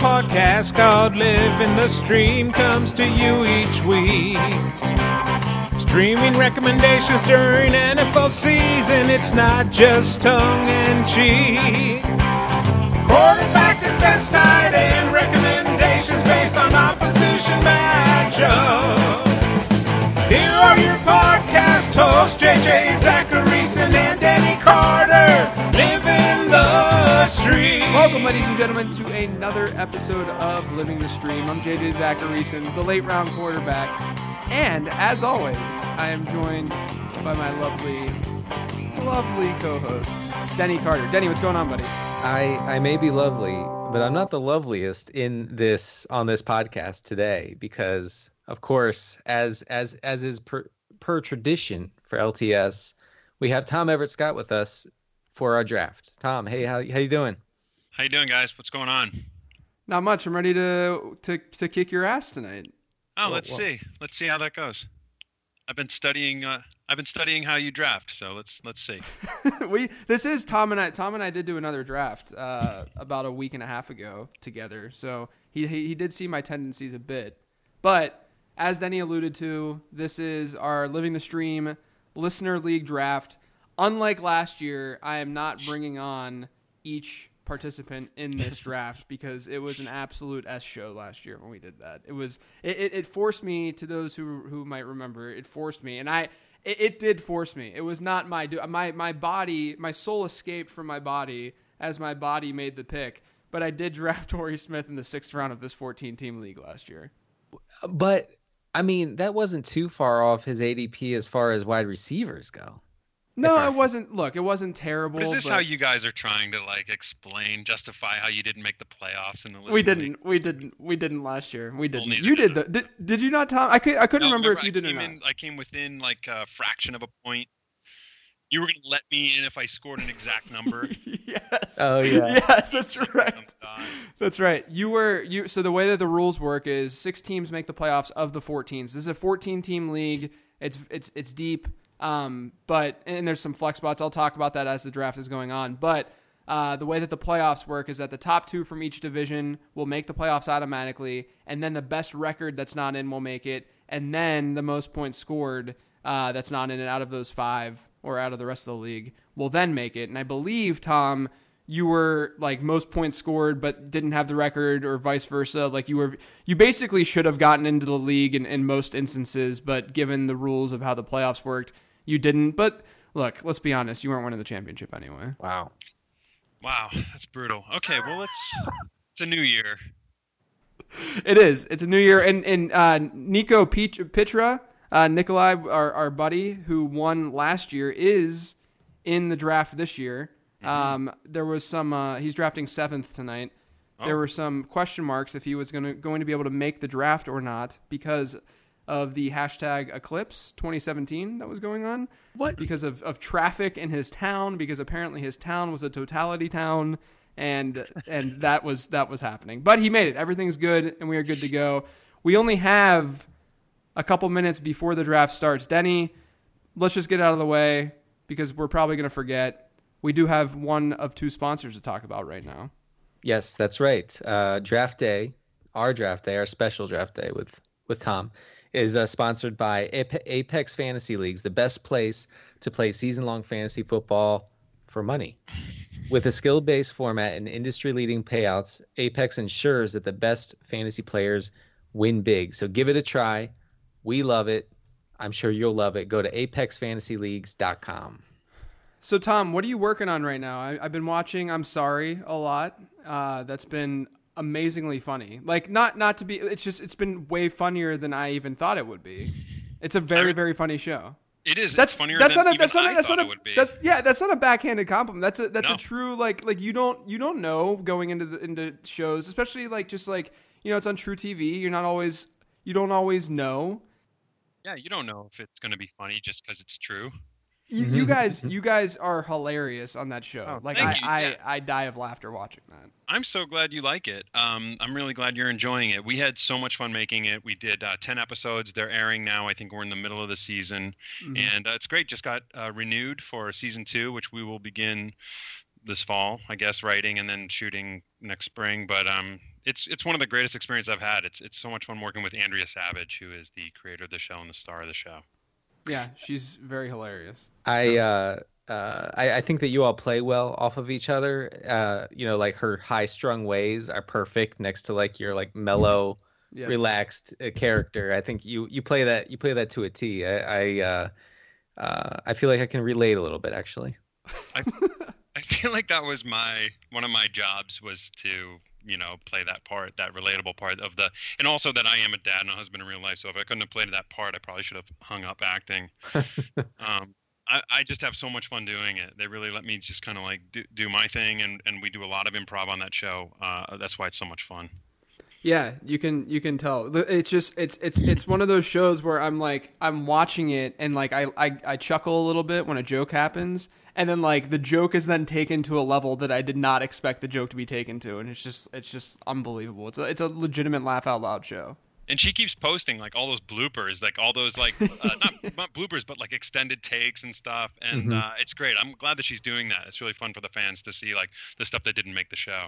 podcast called Living the Stream comes to you each week. Streaming recommendations during NFL season, it's not just tongue in cheek. Quarterback defense tight end recommendations based on opposition matchup. Here are your podcast hosts, JJ Zachariason stream. Welcome, ladies and gentlemen, to another episode of Living the Stream. I'm JJ Zachariason, the late round quarterback. And as always, I am joined by my lovely, lovely co host, Denny Carter. Denny, what's going on, buddy? I I may be lovely, but I'm not the loveliest in this on this podcast today because, of course, as as as is per per tradition for LTS, we have Tom Everett Scott with us for our draft. Tom, hey, how how you doing? How you doing, guys? What's going on? Not much. I'm ready to to, to kick your ass tonight. Oh, Well, let's well- see. Let's see how that goes. I've been studying. Uh, I've been studying how you draft. So let's let's see. we this is Tom and I. Tom and I did do another draft uh, about a week and a half ago together. So he, he he did see my tendencies a bit, but as Denny alluded to, this is our living the stream listener league draft. Unlike last year, I am not bringing on each participant in this draft because it was an absolute S show last year when we did that. It was it, it, it forced me to those who who might remember. It forced me, and I it, it did force me. It was not my do my my body my soul escaped from my body as my body made the pick. But I did draft Torrey Smith in the sixth round of this 14 team league last year. But I mean, that wasn't too far off his ADP as far as wide receivers go. No, I- it wasn't. Look, it wasn't terrible. But is this but how you guys are trying to like explain, justify how you didn't make the playoffs in the list? We didn't. We didn't. We didn't last year. We didn't. neither You did did. The, did. Did you not, Tom? I could. I couldn't No, remember, if you I did or not. in, I came within like a fraction of a point. You were gonna let me in if I scored an exact number. yes. Oh, yeah. Yes, that's right. That's right. You were you. So the way that the rules work is six teams make the playoffs of the 14s. This is a 14 team league. It's it's it's deep. Um, but and there's some flex spots. I'll talk about that as the draft is going on. But uh, the way that the playoffs work is that the top two from each division will make the playoffs automatically, and then the best record that's not in will make it, and then the most points scored uh, that's not in and out of those five or out of the rest of the league will then make it. And I believe Tom, you were like most points scored but didn't have the record or vice versa like you were you basically should have gotten into the league in, in most instances but given the rules of how the playoffs worked you didn't but look let's be honest you weren't winning the championship anyway Wow. Wow, that's brutal. Okay, well let's. It's a new year. it is it's a new year and and uh, nico Pit- pitra uh, nikolai our, our buddy who won last year is in the draft this year um, there was some uh, he's drafting seventh tonight there were some question marks if he was going to going to be able to make the draft or not because of the hashtag eclipse 2017 that was going on. What? because of, of traffic in his town because apparently his town was a totality town and and that was that was happening. But he made it. Everything's good and we are good to go. We only have a couple minutes before the draft starts. Denny let's just get out of the way because we're probably going to forget. We do have one of two sponsors to talk about right now. Yes, that's right. Uh, draft day, our draft day, our special draft day with with Tom, is uh, sponsored by Apex Fantasy Leagues, the best place to play season long fantasy football for money. With a skill based format and industry leading payouts, Apex ensures that the best fantasy players win big. So give it a try. We love it. I'm sure you'll love it. Go to apexfantasyleagues.com. So Tom, what are you working on right now? I, I've been watching. I'm sorry a lot. Uh, that's been amazingly funny. Like not not to be. It's just it's been way funnier than I even thought it would be. It's a very very funny show. It is. That's it's funnier that's than not a, that's not a, that's thought not a, it would be. that's yeah that's not a backhanded compliment. That's a that's No. a true like like you don't you don't know going into the into shows, especially like just like you know it's on truTV. You're not always you don't always know. Yeah, you don't know if it's going to be funny just because it's true. You, you guys you guys are hilarious on that show. Oh, like I, I yeah. I die of laughter watching that. I'm so glad you like it. Um, I'm really glad you're enjoying it. We had so much fun making it. We did uh, 10 episodes. They're airing now. I think we're in the middle of the season. Mhm. And uh, it's great. Just got uh, renewed for season two, which we will begin this fall, I guess, writing and then shooting next spring. But um, it's it's one of the greatest experiences I've had. It's it's so much fun working with Andrea Savage, who is the creator of the show and the star of the show. Yeah, she's very hilarious. I uh, uh, I, I think that you all play well off of each other. Uh, you know, like her high strung ways are perfect next to like your like mellow, Yes. relaxed uh, character. I think you you play that you play that to a T. I I, uh, uh, I feel like I can relate a little bit actually. I feel like that was my one of my jobs was to you know play that part, that relatable part of the, and also that I am a dad and a husband in real life. So if I couldn't have played that part, I probably should have hung up acting. um, I, I just have so much fun doing it. They really let me just kind of like do, do my thing, and and we do a lot of improv on that show. Uh, that's why it's so much fun. Yeah, you can you can tell. It's just it's it's it's one of those shows where I'm like I'm watching it and like I I, I chuckle a little bit when a joke happens, and then like the joke is then taken to a level that I did not expect the joke to be taken to, and it's just it's just unbelievable. It's a it's a legitimate laugh out loud show. And she keeps posting like all those bloopers, like all those like uh, not, not bloopers, but like extended takes and stuff. And Mhm. uh, it's great. I'm glad that she's doing that. It's really fun for the fans to see like the stuff that didn't make the show.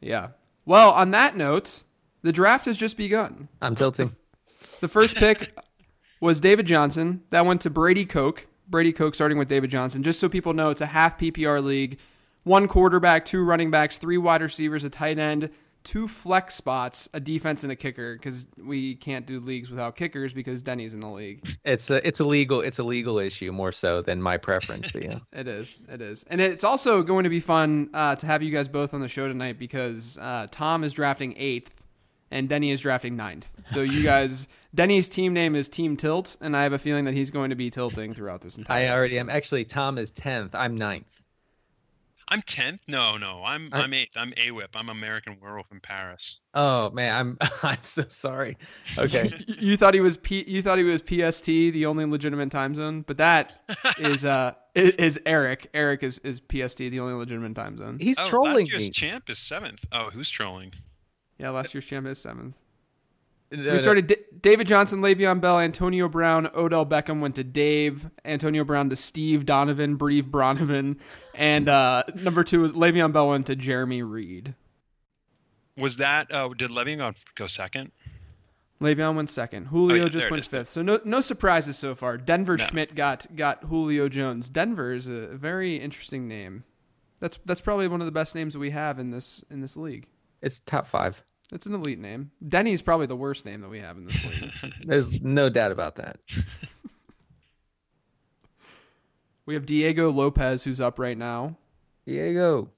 Yeah. Well, on that note, the draft has just begun. I'm tilting. The first pick was David Johnson. That went to Brady Koch. Brady Koch starting with David Johnson. Just so people know, it's a half PPR league. One quarterback, two running backs, three wide receivers, a tight end, two flex spots, a defense, and a kicker. Because we can't do leagues without kickers because Denny's in the league. It's a it's a legal it's a legal issue more so than my preference. But yeah, It is. It is. And it's also going to be fun uh, to have you guys both on the show tonight because uh, Tom is drafting eighth and Denny is drafting ninth. So you guys, Denny's team name is Team Tilt, and I have a feeling that he's going to be tilting throughout this entire. I already am. Actually, Tom is tenth. I'm ninth. I'm tenth. No, no, I'm I- I'm eighth. I'm AWIP. I'm American Werewolf in Paris. Oh man, I'm I'm so sorry. Okay. You- you thought he was P, you thought he was PST, the only legitimate time zone, but that is uh is Eric. Eric is is PST, the only legitimate time zone. He's oh, trolling last year's me. champ is seventh. Oh, who's trolling? Yeah, last year's champ is seventh. So we started D- David Johnson, Le'Veon Bell, Antonio Brown, Odell Beckham went to Dave, Antonio Brown to Steve Donovan, Breve Bronovan, and uh, number two was Le'Veon Bell went to Jeremy Reed. Was that? Uh, did Le'Veon go, go second? Le'Veon went second. Julio Oh, yeah, just went fifth. So no no surprises so far. Denver No. Schmidt got got Julio Jones. Denver is a very interesting name. That's that's probably one of the best names that we have in this in this league. It's top five. It's an elite name. Denny's probably the worst name that we have in this league. There's no doubt about that. we have Diego Lopez who's up right now. Diego.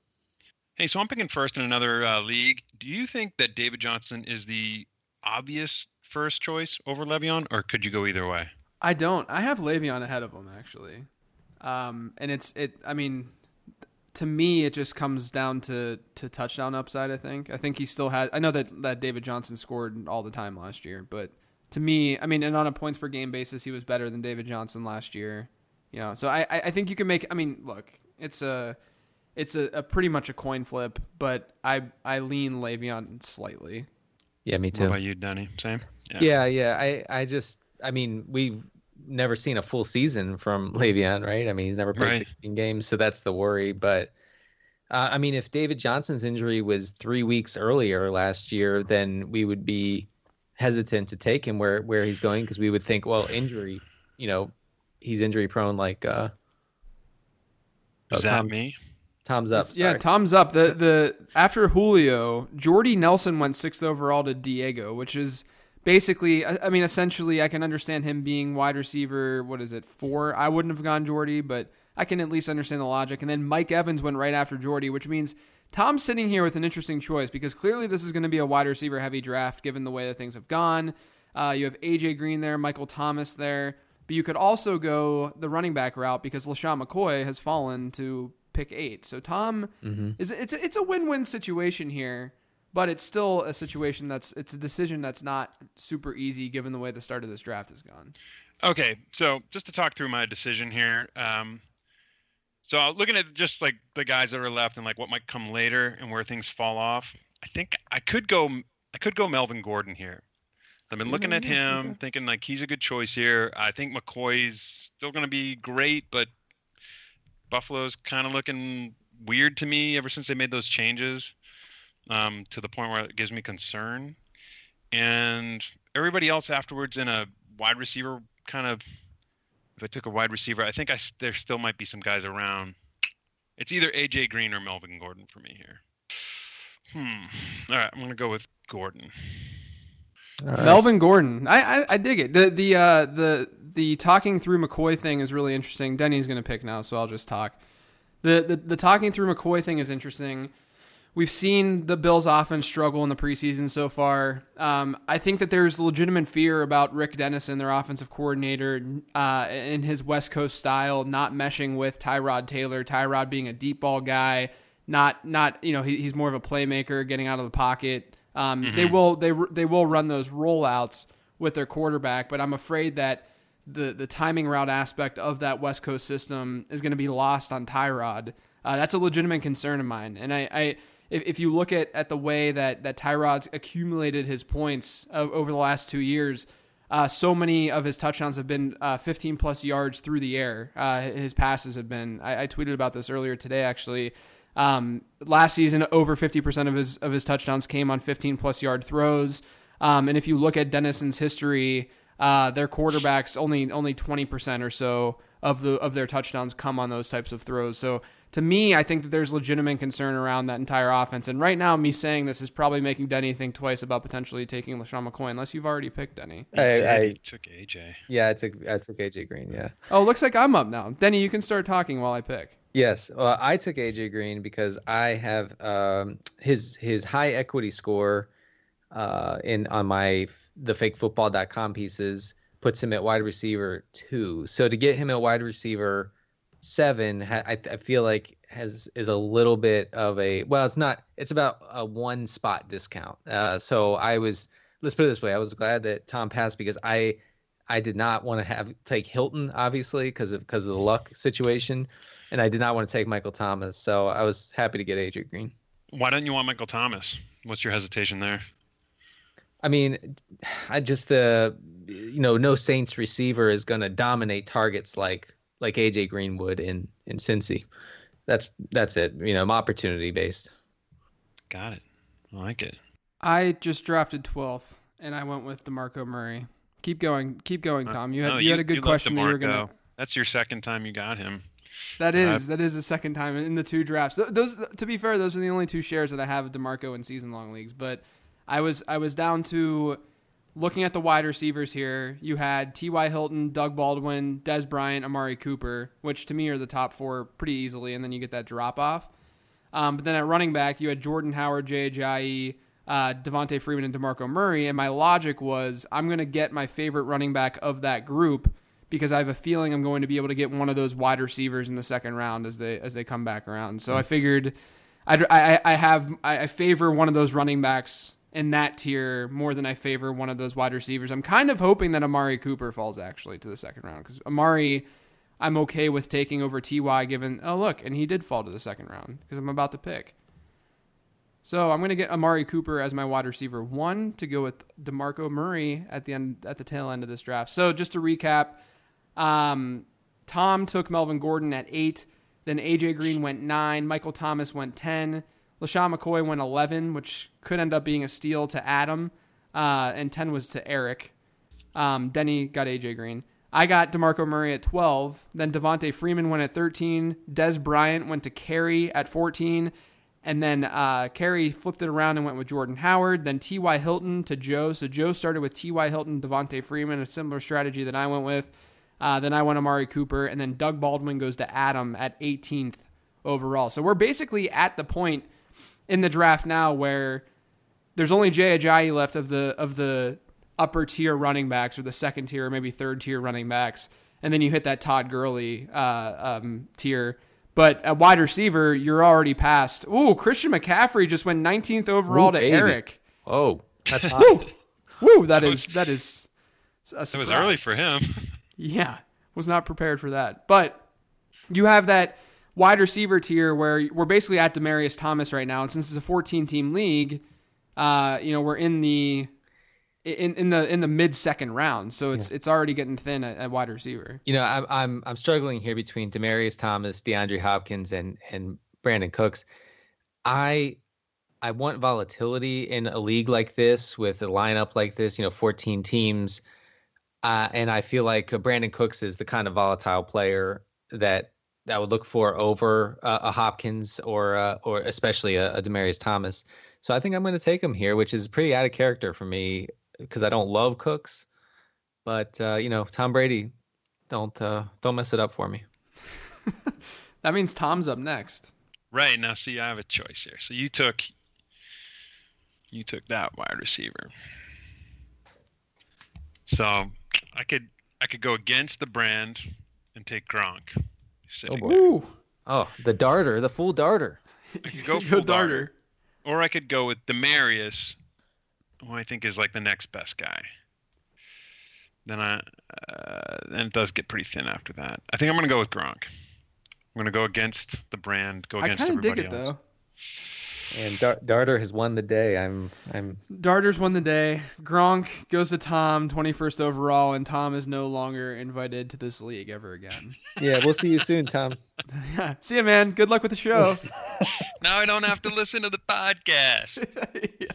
Hey, so I'm picking first in another uh, league. Do you think that David Johnson is the obvious first choice over Le'Veon, or could you go either way? I don't. I have Le'Veon ahead of him actually, um, and it's it. I mean, to me, it just comes down to to touchdown upside. I think. I think he still has. I know that that David Johnson scored all the time last year, but to me, I mean, and on a points per game basis, he was better than David Johnson last year. You know, so I I I think you can make. I mean, look, it's a it's a, a pretty much a coin flip, but I I lean Le'Veon slightly. Yeah, me What too. about you, Denny? Same. Yeah, yeah. I, I just, I mean, we've never seen a full season from Le'Veon, right? I mean, he's never played Right. 16 games, so that's the worry. But uh, I mean, if David Johnson's injury was three weeks earlier last year, then we would be hesitant to take him where where he's going because we would think, well, injury, you know, he's injury prone. Like, uh, Is oh, that Tom, me? Tom's up. Yeah. Tom's up. The the after Julio, Jordy Nelson went sixth overall to Diego, which is basically. I I mean, essentially, I can understand him being wide receiver. What is it? Four. I wouldn't have gone Jordy, but I can at least understand the logic. And then Mike Evans went right after Jordy, which means Tom's sitting here with an interesting choice because clearly this is going to be a wide receiver heavy draft given the way that things have gone. Uh, you have AJ Green there, Michael Thomas there, but you could also go the running back route because LeSean McCoy has fallen to pick eight. So Tom hmm is it's a, it's a win-win situation here, but it's still a situation that's it's a decision that's not super easy given the way the start of this draft has gone. Okay, so just to talk through my decision here. Um, so looking at just like the guys that are left and like what might come later and where things fall off, I think I could go. I could go Melvin Gordon here. I've been looking at him, okay. thinking like he's a good choice here. I think McCoy's still going to be great, but Buffalo's kind of looking weird to me ever since they made those changes, um, to the point where it gives me concern. And everybody else afterwards in a wide receiver kind of. If I took a wide receiver, I think I there still might be some guys around. It's either AJ Green or Melvin Gordon for me here. Hmm. All right, I'm gonna go with Gordon. Right. Melvin Gordon, I, I, I dig it. The the uh, the the talking through McCoy thing is really interesting. Denny's gonna pick now, so I'll just talk. The the the talking through McCoy thing is interesting. We've seen the Bills' offense struggle in the preseason so far. Um, I think that there's legitimate fear about Rick Dennison, their offensive coordinator, uh, in his West Coast style, not meshing with Tyrod Taylor. Tyrod being a deep ball guy, not not you know he, he's more of a playmaker, getting out of the pocket. Um, mm-hmm. They will they they will run those rollouts with their quarterback, but I'm afraid that the the timing route aspect of that West Coast system is going to be lost on Tyrod. Uh, that's a legitimate concern of mine, and I, I if, if you look at, at the way that that Tyrod's accumulated his points over the last two years, uh, so many of his touchdowns have been uh, 15 plus yards through the air. Uh, his passes have been. I, I, tweeted about this earlier today, actually. Um, last season, over 50% of his of his touchdowns came on 15 plus yard throws. Um, and if you look at Dennison's history, uh, their quarterbacks only only 20% or so of the of their touchdowns come on those types of throws. So to me, I think that there's legitimate concern around that entire offense. And right now, me saying this is probably making Denny think twice about potentially taking LeSean McCoy, unless you've already picked Denny. I, I took AJ. Yeah, I took I took AJ Green. Yeah. Oh, looks like I'm up now. Denny, you can start talking while I pick. Yes, well, I took AJ Green because I have um, his his high equity score uh, in on my the fakefootball.com pieces puts him at wide receiver two. So to get him at wide receiver seven, I, I feel like has is a little bit of a well, it's not. It's about a one spot discount. Uh, so I was let's put it this way: I was glad that Tom passed because I I did not want to have take Hilton obviously because of because of the luck situation and I did not want to take Michael Thomas, so I was happy to get AJ Green. Why don't you want Michael Thomas? What's your hesitation there? I mean, I just uh, you know, no Saints receiver is going to dominate targets like like AJ Greenwood in in Cincy. That's that's it. You know, I'm opportunity based. Got it. I like it. I just drafted 12th, and I went with Demarco Murray. Keep going, keep going, uh, Tom. You had no, you, you, had a good question that you were gonna. That's your second time you got him. That is that is the second time in the two drafts. Those to be fair, those are the only two shares that I have of Demarco in season long leagues. But I was I was down to looking at the wide receivers here. You had T.Y. Hilton, Doug Baldwin, Dez Bryant, Amari Cooper, which to me are the top four pretty easily, and then you get that drop off. Um, but then at running back, you had Jordan Howard, Ajayi, uh, Devonta Freeman, and Demarco Murray. And my logic was I'm going to get my favorite running back of that group because I have a feeling I'm going to be able to get one of those wide receivers in the second round as they as they come back around. So. I figured I'd, I I have I favor one of those running backs in that tier more than I favor one of those wide receivers. I'm kind of hoping that Amari Cooper falls actually to the second round because Amari. I'm okay with taking over Ty given oh look and he did fall to the second round because I'm about to pick. So I'm going to get Amari Cooper as my wide receiver one to go with Demarco Murray at the end at the tail end of this draft. So just to recap, um, Tom took Melvin Gordon at eight. Then AJ Green went nine. Michael Thomas went 10. LeSean McCoy went 11, which could end up being a steal to Adam. Uh, and 10 was to Eric. Um, Denny got AJ Green. I got DeMarco Murray at 12. Then Devonta Freeman went at 13. Dez Bryant went to Kerry at 14. And then uh, Kerry flipped it around and went with Jordan Howard. Then T.Y. Hilton to Joe. So Joe started with T.Y. Hilton, Devonta Freeman, a similar strategy that I went with. Uh, then I went Amari Cooper, and then Doug Baldwin goes to Adam at 18th overall. So we're basically at the point in the draft now where there's only Jay Ajayi left of the of the upper tier running backs or the second tier or maybe third tier running backs, and then you hit that Todd Gurley uh, um, tier. But at wide receiver, you're already past. Ooh, Christian McCaffrey just went 19th overall Ooh, to baby. Eric. Oh, that's hot. Woo, Woo that is that is. It was early for him. Yeah, was not prepared for that. But you have that wide receiver tier where we're basically at Demaryius Thomas right now, and since it's a 14 team league, uh, you know we're in the in, in the in the mid second round, so it's yeah. it's already getting thin at, at, wide receiver. You know, I'm I'm I'm struggling here between Demaryius Thomas, DeAndre Hopkins, and and Brandin Cooks. I I want volatility in a league like this with a lineup like this. You know, 14 teams, uh, and I feel like Brandin Cooks is the kind of volatile player that I would look for over uh, a Hopkins or uh, or especially a, a Demaryius Thomas. So I think I'm going to take him here, which is pretty out of character for me because I don't love Cooks, but uh, you know Tom Brady, don't uh, don't mess it up for me. that means Tom's up next. Right now, see, I have a choice here. So you took you took that wide receiver. So I could I could go against the brand and take Gronk. Oh boy. Oh, the darter, the full darter. I could go full darter. Or I could go with Demaryius, who I think is like the next best guy. Then I uh, then it does get pretty thin after that. I think I'm gonna go with Gronk. I'm gonna go against the brand. Go against I everybody dig it, else. Though. And Dar- Darter has won the day. I'm I'm Darter's won the day. Gronk goes to Tom, 21st overall, and Tom is no longer invited to this league ever again. yeah, we'll see you soon, Tom. yeah, see you, man. Good luck with the show. now I don't have to listen to the podcast. yeah.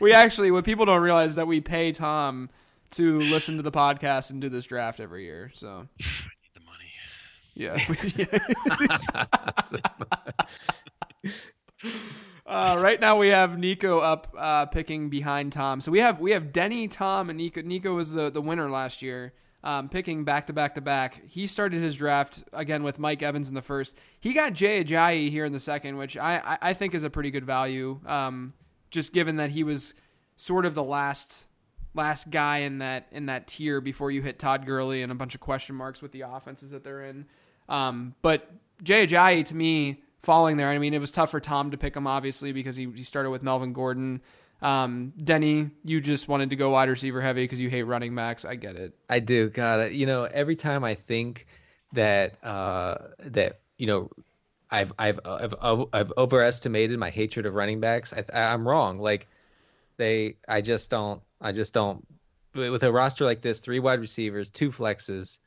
We actually, what people don't realize is that we pay Tom to listen to the podcast and do this draft every year. So need the money. yeah. Uh, right now we have Nico up uh, picking behind Tom. So we have we have Denny, Tom, and Nico. Nico was the, the winner last year, um, picking back to back to back. He started his draft again with Mike Evans in the first. He got Jay Ajayi here in the second, which I, I, think is a pretty good value. Um, just given that he was sort of the last last guy in that in that tier before you hit Todd Gurley and a bunch of question marks with the offenses that they're in. Um, but Jay Ajayi to me falling there. I mean, it was tough for Tom to pick him, obviously, because he, he started with Melvin Gordon. Um, Denny, you just wanted to go wide receiver heavy because you hate running backs. I get it. I do. God, you know, every time I think that uh, that you know, I've I've I've I've overestimated my hatred of running backs. I, I'm wrong. Like they, I just don't. I just don't. With a roster like this, three wide receivers, two flexes,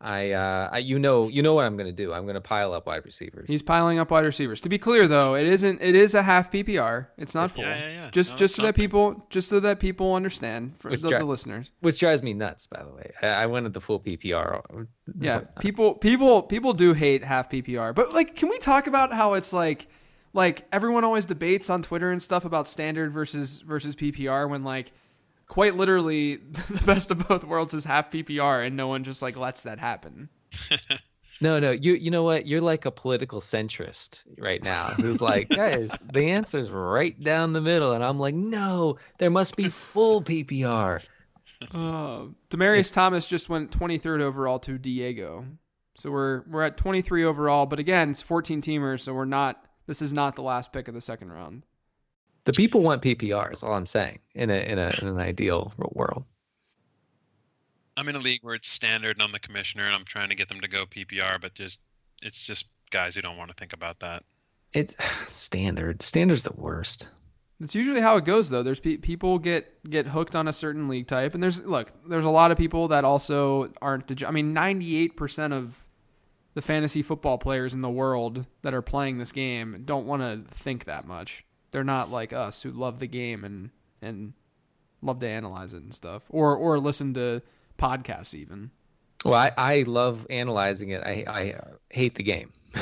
I, uh, I, you know, you know what I'm going to do. I'm going to pile up wide receivers. He's piling up wide receivers. To be clear, though, it isn't. It is a half PPR. It's not full. Yeah, yeah, yeah. Just, No, just it's so that people, just so that people understand for the, dri- the listeners. which drives me nuts, by the way. I, I wanted the full PPR. Yeah, people, people, people do hate half PPR. But like, can we talk about how it's like, like everyone always debates on Twitter and stuff about standard versus versus PPR when like. Quite literally, the best of both worlds is half PPR, and no one just like lets that happen. No, no, you, you know what? You're like a political centrist right now, who's like, guys, the answer's right down the middle, and I'm like, no, there must be full PPR. Uh, Demaryius Thomas just went 23rd overall to Diego. So we're we're at 23 overall, but again, it's 14 teamers, so we're not this is not the last pick of the second round. The people want PPR. Is all I'm saying. In a in a in an ideal world. I'm in a league where it's standard and I'm the commissioner and I'm trying to get them to go PPR, but just it's just guys who don't want to think about that. It's standard. Standard's the worst. That's usually how it goes though. There's pe- people get get hooked on a certain league type and there's look, there's a lot of people that also aren't the I mean 98% of the fantasy football players in the world that are playing this game don't want to think that much. They're not like us who love the game and and love to analyze it and stuff or or listen to podcasts even. Well, I, I love analyzing it. I I uh, hate the game.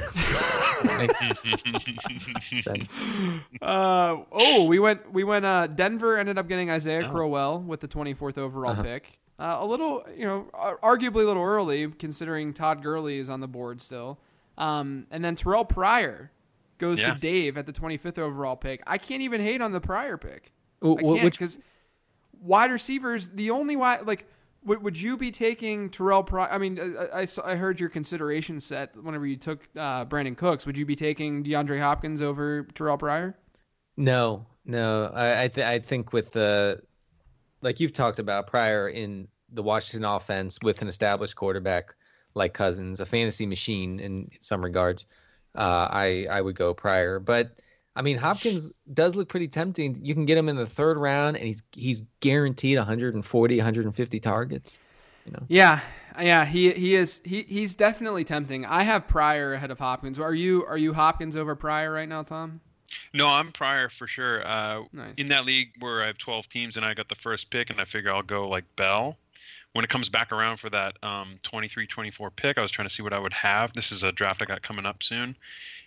Uh oh, we went we went uh Denver ended up getting Isaiah Oh. Crowell with the 24th overall Uh-huh. pick. Uh, a little, you know, arguably a little early considering Todd Gurley is on the board still. Um and then Terrell Pryor goes Yeah. to Dave at the 25th overall pick. I can't even hate on the Pryor pick. Wh- I wh- can't which because wide receivers, the only wide like would, would you be taking Terrell Pryor? I mean, I, I, I heard your consideration set whenever you took uh, Brandin Cooks. Would you be taking DeAndre Hopkins over Terrell Pryor? No, no. I I, th- I think with the like you've talked about Pryor in the Washington offense with an established quarterback like Cousins, a fantasy machine in some regards. Uh, I I would go Pryor, but I mean Hopkins does look pretty tempting. You can get him in the third round, and he's he's guaranteed 140, 150 targets. You know. Yeah, yeah, he he is he he's definitely tempting. I have Pryor ahead of Hopkins. Are you are you Hopkins over Pryor right now, Tom? No, I'm Pryor for sure. Uh, Nice. In that league where I have 12 teams and I got the first pick, and I figure I'll go like Bell. When it comes back around for that um, 23-24 pick, I was trying to see what I would have. This is a draft I got coming up soon,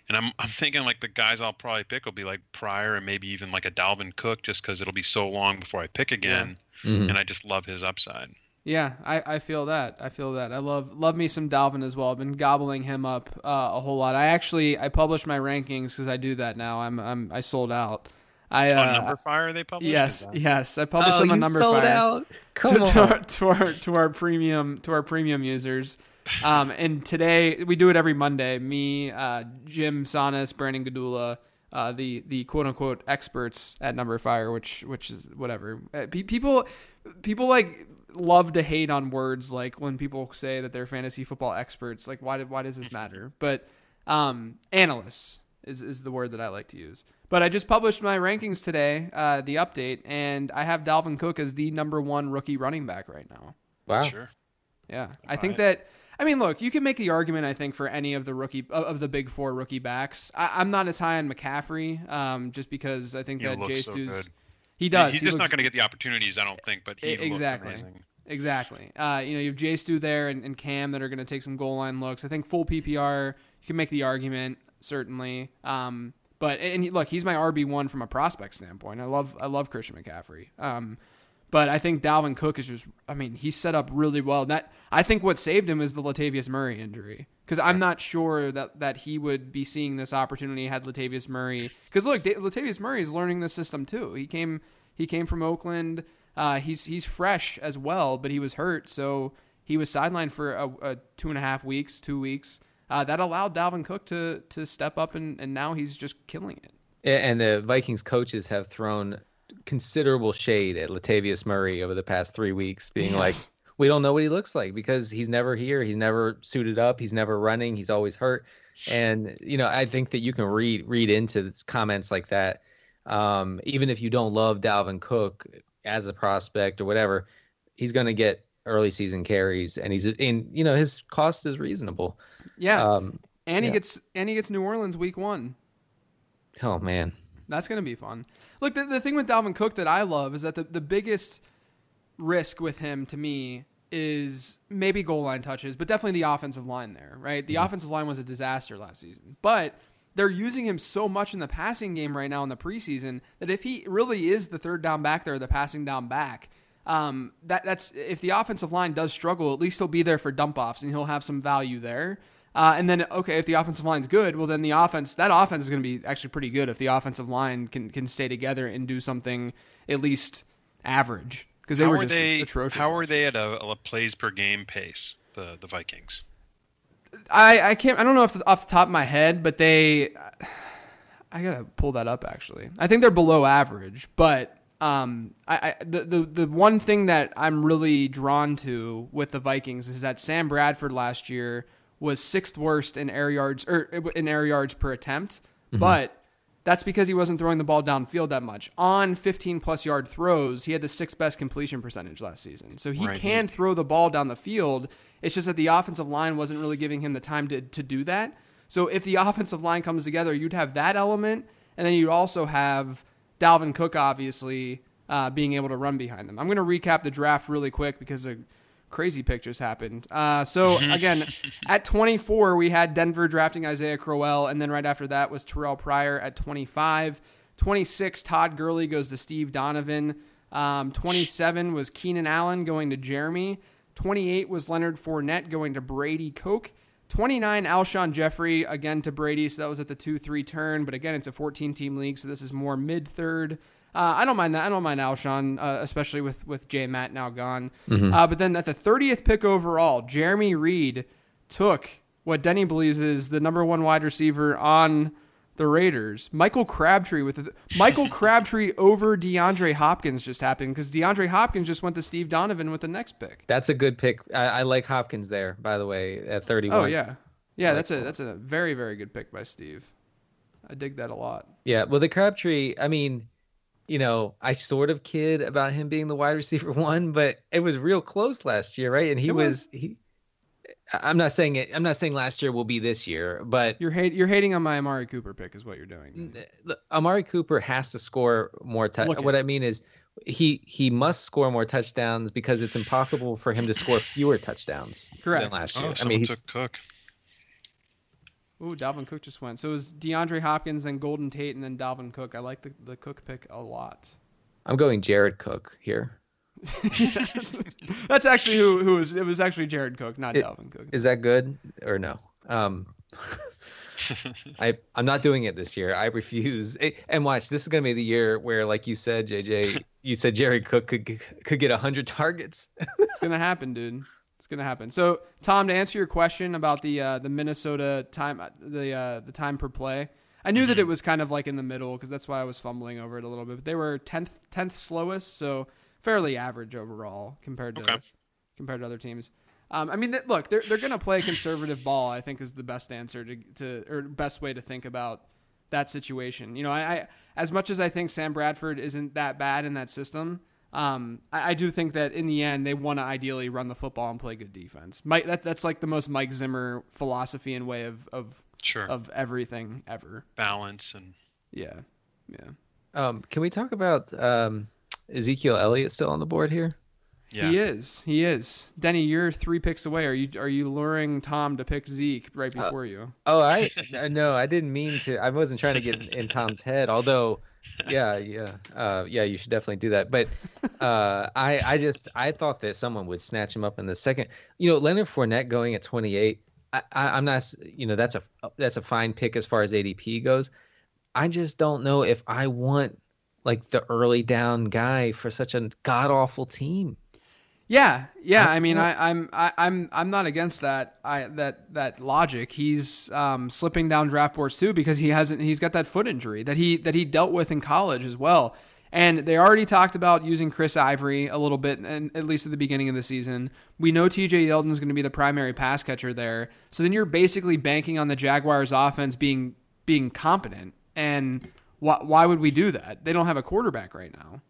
and I'm I'm thinking like the guys I'll probably pick will be like Pryor and maybe even like a Dalvin Cook, just because it'll be so long before I pick again, Mhm. and I just love his upside. Yeah, I, I feel that. I feel that. I love love me some Dalvin as well. I've been gobbling him up uh, a whole lot. I actually I publish my rankings because I do that now. I'm I'm I sold out. I On uh, numberFire they published. yes yes I publish Oh, them on number sold fire. out. to, Come to, on. our, to our to our premium to our premium users. Um, and today we do it every Monday. Me, uh, Jim Sannes, Brandon Gdula, uh, the the quote unquote experts at numberFire, which which is whatever. Uh, pe- people people like love to hate on words like when people say that they're fantasy football experts. Like why did why does this matter? But um, analysts is is the word that I like to use. But I just published my rankings today, uh, the update, and I have Dalvin Cook as the number one rookie running back right now. Wow. Sure. Yeah, I think Alright. that. I mean, look, you can make the argument. I think for any of the rookie of of the big four rookie backs, I, I'm not as high on McCaffrey, um, just because I think He that looks Jay so Stu's good. he does. He's He just looks- not going to get the opportunities, I don't think. But he exactly. looks amazing. Exactly. Uh, you know, you have Jay Stu there and, and Cam that are going to take some goal line looks. I think full PPR, you can make the argument certainly. Um, but and he- look, he's my RB one from a prospect standpoint. I love I love Christian McCaffrey. Um, but I think Dalvin Cook is just I mean he's set up really well. That I think what saved him is the Latavius Murray injury because I'm not sure that that he would be seeing this opportunity had Latavius Murray because look Da- Latavius Murray is learning the system too. He came he came from Oakland. Uh, he's he's fresh as well, but he was hurt, so he was sidelined for a, a two and a half weeks, two weeks. Uh, that allowed Dalvin Cook to to step up, and, and now he's just killing it. And the Vikings coaches have thrown considerable shade at Latavius Murray over the past three weeks, being like, we don't know what he looks like because he's never here. He's never suited up. He's never running. He's always hurt. And you know, I think that you can read read into comments like that. Um, even if you don't love Dalvin Cook as a prospect or whatever, he's going to get early season carries, and he's in. You know, his cost is reasonable. Yeah, Um, and he yeah. gets and he gets New Orleans week one. oh man, That's going to be fun. Look, the, the thing with Dalvin Cook that I love is that the, the biggest risk with him to me is maybe goal line touches, but definitely the offensive line there, right? The offensive line was a disaster last season. But they're using him so much in the passing game right now in the preseason that if he really is the third down back there, the passing down back, um, that that's if the offensive line does struggle, at least he'll be there for dump offs and he'll have some value there. Uh, and then okay, if the offensive line's good, well then the offense that offense is going to be actually pretty good if the offensive line can can stay together and do something at least average because they how were are just they? atrocious. How are they at a, a plays per game pace? The the Vikings. I I can't I don't know if off the top of my head, but they I gotta pull that up actually. I think they're below average, but um I, I the, the the one thing that I'm really drawn to with the Vikings is that Sam Bradford last year was sixth worst in air yards or in air yards per attempt, but that's because he wasn't throwing the ball downfield that much. On 15 plus yard throws, he had the sixth best completion percentage last season. So he Right. can throw the ball down the field. It's just that the offensive line wasn't really giving him the time to, to do that. So if the offensive line comes together, you'd have that element, and then you'd also have Dalvin Cook, obviously, uh, being able to run behind them. I'm going to recap the draft really quick because a crazy pictures happened. Uh, so again, at 24, we had Denver drafting Isaiah Crowell, and then right after that was Terrell Pryor at 25. 26, Todd Gurley goes to Steve Donovan. Um, 27 was Keenan Allen going to Jeremy. 28 was Leonard Fournette going to Brady Koch. 29, Alshon Jeffery again to Brady. So that was at the 2 3 turn. But again, it's a 14 team league. So this is more mid third. Uh, I don't mind that. I don't mind Alshon, uh, especially with, with J Matt now gone. Uh, but then at the 30th pick overall, Jeremy Reed took what Denny believes is the number one wide receiver on the Raiders. Michael Crabtree with the, Michael Crabtree over DeAndre Hopkins just happened because DeAndre Hopkins just went to Steve Donovan with the next pick. that's a good pick. I, I like Hopkins there, by the way, at 31. Oh yeah, yeah. That's a that's a very very good pick by Steve. I dig that a lot. Yeah, well, the Crabtree, I mean, you know, I sort of kid about him being the wide receiver one, but it was real close last year, right? And he was, was. he. I'm not saying it. I'm not saying last year will be this year, but You're hate you're hating on my Amari Cooper pick is what you're doing. look, Amari Cooper has to score more. tou- Look what I mean is, he he must score more touchdowns because it's impossible for him to score fewer touchdowns Correct. than last Oh, year. I mean, he's took Cook. Ooh, Dalvin Cook just went. So it was DeAndre Hopkins, then Golden Tate, and then Dalvin Cook. I like the, the Cook pick a lot. I'm going Jared Cook here. That's actually who who was. It was actually Jared Cook, not It- Dalvin Cook. Is that good or no? Um, I I'm not doing it this year. I refuse. And watch, this is gonna be the year where, like you said, JJ, you said Jared Cook could could get hundred targets. It's gonna happen, dude. It's gonna happen. So, Tom, to answer your question about the uh, the Minnesota time, the uh, the time per play, I knew that Mm-hmm. it was kind of like in the middle because that's why I was fumbling over it a little bit. But they were tenth tenth slowest, so fairly average overall compared to Okay. compared to other teams. Um, I mean, th- look, they're they're gonna play conservative ball. I think is the best answer to to or best way to think about that situation. You know, I, I as much as I think Sam Bradford isn't that bad in that system, um, I, I do think that in the end they want to ideally run the football and play good defense. Mike, that, that's like the most Mike Zimmer philosophy and way of of Sure. of everything ever. Balance and Yeah, yeah. Um, can we talk about um, Ezekiel Elliott still on the board here? yeah. He is. He is. Denny, you're three picks away. Are you are you luring Tom to pick Zeke right Uh, before you? Oh, I uh, no, I didn't mean to. I wasn't trying to get in, in Tom's head. Although, yeah, yeah, uh, yeah, you should definitely do that. But uh, I, I just, I thought that someone would snatch him up in the second. You know, Leonard Fournette going at 28. I, I, I'm not, you know, that's a that's a fine pick as far as ADP goes. I just don't know if I want like the early down guy for such a god awful team. Yeah, yeah. I- mean, I, I'm I, I'm I'm not against that. I that that logic. He's um, slipping down draft boards too because he hasn't. He's got that foot injury that he that he dealt with in college as well. And they already talked about using Chris Ivory a little bit, and at least at the beginning of the season. We know T.J. Yeldon's going to be the primary pass catcher there. So then you're basically banking on the Jaguars' offense being being competent. And why why would we do that? They don't have a quarterback right now.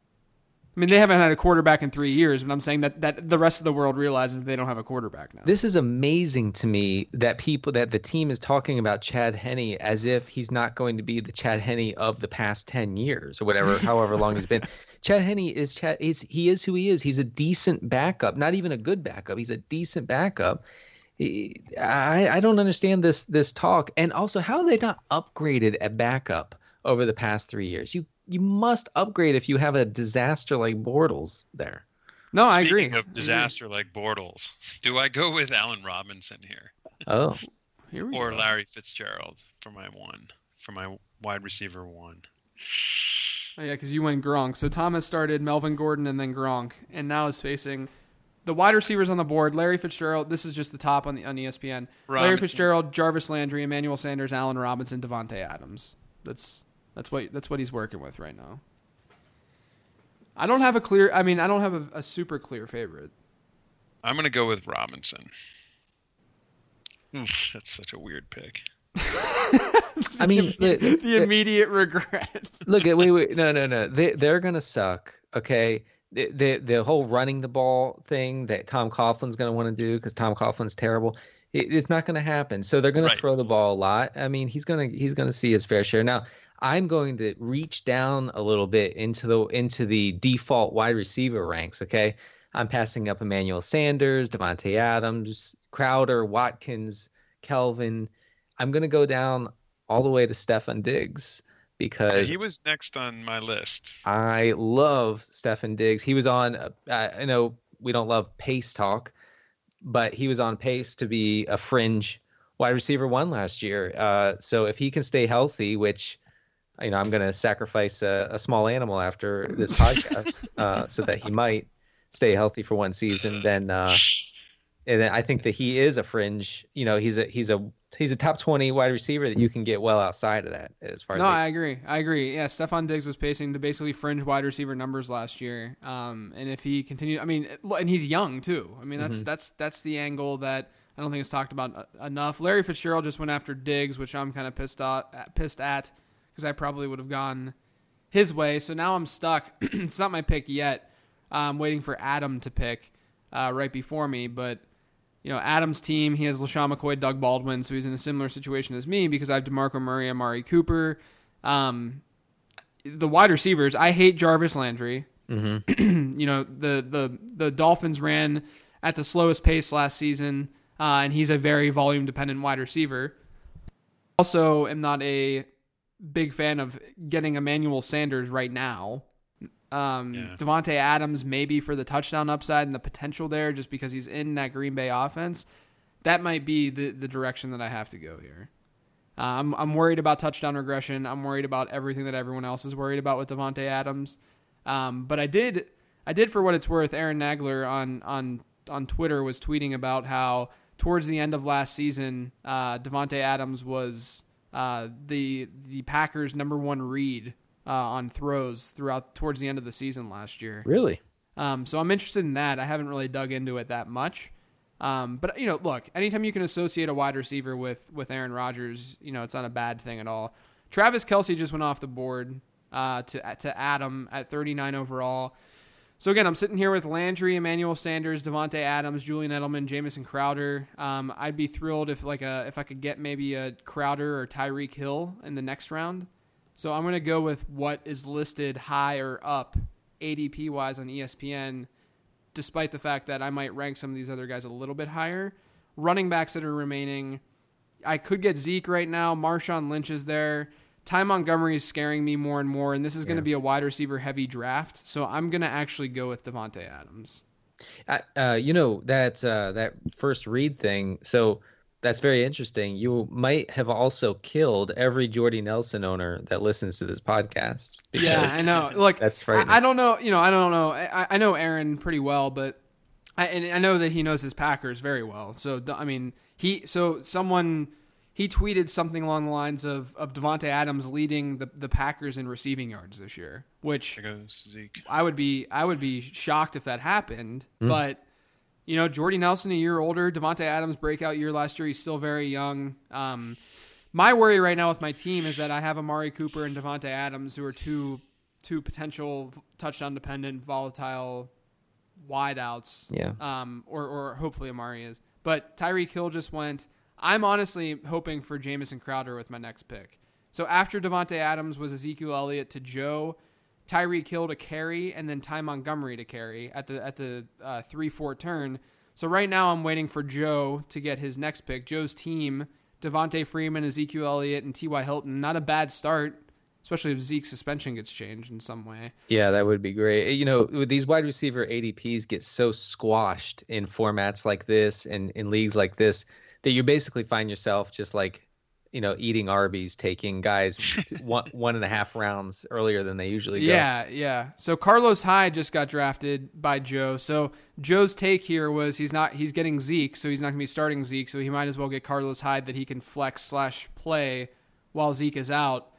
I mean, they haven't had a quarterback in three years, but I'm saying that, that the rest of the world realizes that they don't have a quarterback now. This is amazing to me that people that the team is talking about Chad Henne as if he's not going to be the Chad Henne of the past 10 years or whatever, however long he's been. Chad Henne is Chad he's, he is who he is. He's a decent backup, not even a good backup. He's a decent backup. He- I, I don't understand this this talk. And also how are they not upgraded at backup over the past 3 years? You you must upgrade if you have a disaster like Bortles there. no, I Speaking agree. of disaster like Bortles, do I go with Allen Robinson here Oh. Here we or go. Larry Fitzgerald for my one, for my wide receiver one? Oh, yeah, because you went Gronk. So Thomas started Melvin Gordon and then Gronk, and now is facing the wide receivers on the board. Larry Fitzgerald. This is just the top on the on ESPN. Larry Fitzgerald, Jarvis Landry, Emmanuel Sanders, Allen Robinson, Davante Adams. That's that's what that's what he's working with right now. I don't have a clear. I mean, I don't have a, a super clear favorite. I'm gonna go with Robinson. Oof, that's such a weird pick. I mean, the- the immediate regrets. Look at wait wait no no no they they're gonna suck okay the the, the whole running the ball thing that Tom Coughlin's gonna want to do because Tom Coughlin's terrible it, it's not gonna happen so they're gonna Right. throw the ball a lot I mean he's gonna he's gonna see his fair share now I'm going to reach down a little bit into the into the default wide receiver ranks okay I'm passing up Emmanuel Sanders Davante Adams Crowder Watkins Kelvin I'm gonna go down all the way to Stefon Diggs because he was next on my list. I love Stefon Diggs. He was on. Uh, I know we don't love pace talk, but he was on pace to be a fringe wide receiver one last year. Uh, so if he can stay healthy, which you know I'm going to sacrifice a, a small animal after this podcast, uh, so that he might stay healthy for one season, then uh, and then I think that he is a fringe. You know, he's a he's a he's a top twenty wide receiver that you can get well outside of that as far No, as I agree. I agree. Yeah, Stefon Diggs was pacing to basically fringe wide receiver numbers last year. Um, and if he continued, I mean, and he's young too. I mean, that's that's that's the angle that I don't think is talked about uh, enough. Larry Fitzgerald just went after Diggs, which I'm kind of pissed at, pissed at, because I probably would have gone his way. So now I'm stuck. it's not my pick yet. I'm waiting for Adam to pick uh, right before me, but you know, Adam's team, he has LeSean McCoy, Doug Baldwin, so he's in a similar situation as me because I have DeMarco Murray, Amari Cooper. Um, the wide receivers, I hate Jarvis Landry. Mm-hmm. you know, the, the, the Dolphins ran at the slowest pace last season, uh, and he's a very volume dependent wide receiver. Also, am not a big fan of getting Emmanuel Sanders right now. Um, yeah. Davante Adams maybe for the touchdown upside and the potential there, just because he's in that Green Bay offense. That might be the the direction that I have to go here. Uh, I'm I'm worried about touchdown regression. I'm worried about everything that everyone else is worried about with Davante Adams. Um, but I did I did for what it's worth. Aaron Nagler on on on Twitter was tweeting about how towards the end of last season, uh, Davante Adams was uh, the the Packers' number one read uh, on throws throughout towards the end of the season last year. Really? Um, so I'm interested in that. I haven't really dug into it that much. Um, but you know, look, anytime you can associate a wide receiver with with Aaron Rodgers, you know, it's not a bad thing at all. Travis Kelce just went off the board uh, to to Adam at 39 overall. So again, I'm sitting here with Landry, Emmanuel Sanders, Davante Adams, Julian Edelman, Jamison Crowder. Um, I'd be thrilled if like a if I could get maybe a Crowder or Tyreek Hill in the next round. So I'm going to go with what is listed higher up ADP wise on ESPN, despite the fact that I might rank some of these other guys a little bit higher. Running backs that are remaining, I could get Zeke right now. Marshawn Lynch is there. Ty Montgomery is scaring me more and more, and this is going to be a wide receiver heavy draft. So I'm going to actually go with Davante Adams. Uh, you know that uh, that first read thing. So that's very interesting. You might have also killed every Jordy Nelson owner that listens to this podcast. Yeah, I know. Look, that's frightening. I, I, don't know. You know, I don't know. I, I know Aaron pretty well, but I, and I know that he knows his Packers very well. So I mean, he so someone he tweeted something along the lines of of Davante Adams leading the, the Packers in receiving yards this year, which I would be I would be shocked if that happened, mm. but you know, Jordy Nelson a year older, Davante Adams breakout year last year. He's still very young. Um, my worry right now with my team is that I have Amari Cooper and Davante Adams, who are two two potential touchdown dependent, volatile wideouts. Yeah. Um, or or hopefully Amari is, but Tyreek Hill just went. I'm honestly hoping for Jamison Crowder with my next pick. So after Davante Adams was Ezekiel Elliott to Joe, Tyreek Hill to carry, and then Ty Montgomery to carry at the at the uh, three four turn. So right now I'm waiting for Joe to get his next pick. Joe's team: Devonta Freeman, Ezekiel Elliott, and T.Y. Hilton. Not a bad start, especially if Zeke's suspension gets changed in some way. Yeah, that would be great. You know, these wide receiver ADPs get so squashed in formats like this and in leagues like this that you basically find yourself just like you know, eating Arby's, taking guys one one and a half rounds earlier than they usually go. Yeah, yeah. So Carlos Hyde just got drafted by Joe. So Joe's take here was he's not he's getting Zeke, so he's not gonna be starting Zeke, so he might as well get Carlos Hyde that he can flex slash play while Zeke is out.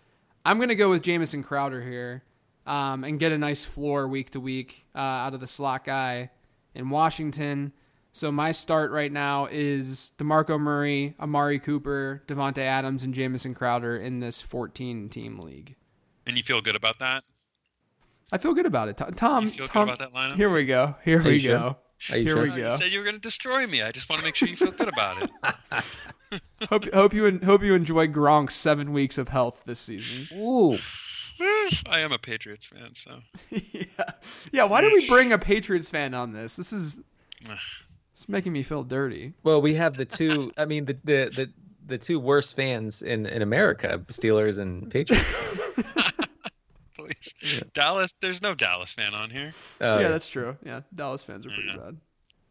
I'm gonna go with Jamison Crowder here, um, and get a nice floor week to week uh, out of the slot guy in Washington. So my start right now is DeMarco Murray, Amari Cooper, Davante Adams, and Jamison Crowder in this 14 team league. And you feel good about that? I feel good about it. Tom, Tom, Here we go. Here we go. Here sure? we go. You said you were going to destroy me. I just want to make sure you feel good about it. hope hope you hope you enjoy Gronk's seven weeks of health this season. Ooh. I am a Patriots fan, so yeah, yeah. Why do we bring a Patriots fan on this? This is it's making me feel dirty. Well, we have the two. I mean, the the the, the two worst fans in in America: Steelers and Patriots. Please, yeah. Dallas. There's no Dallas fan on here. Uh, yeah, that's true. Yeah, Dallas fans are pretty yeah. bad.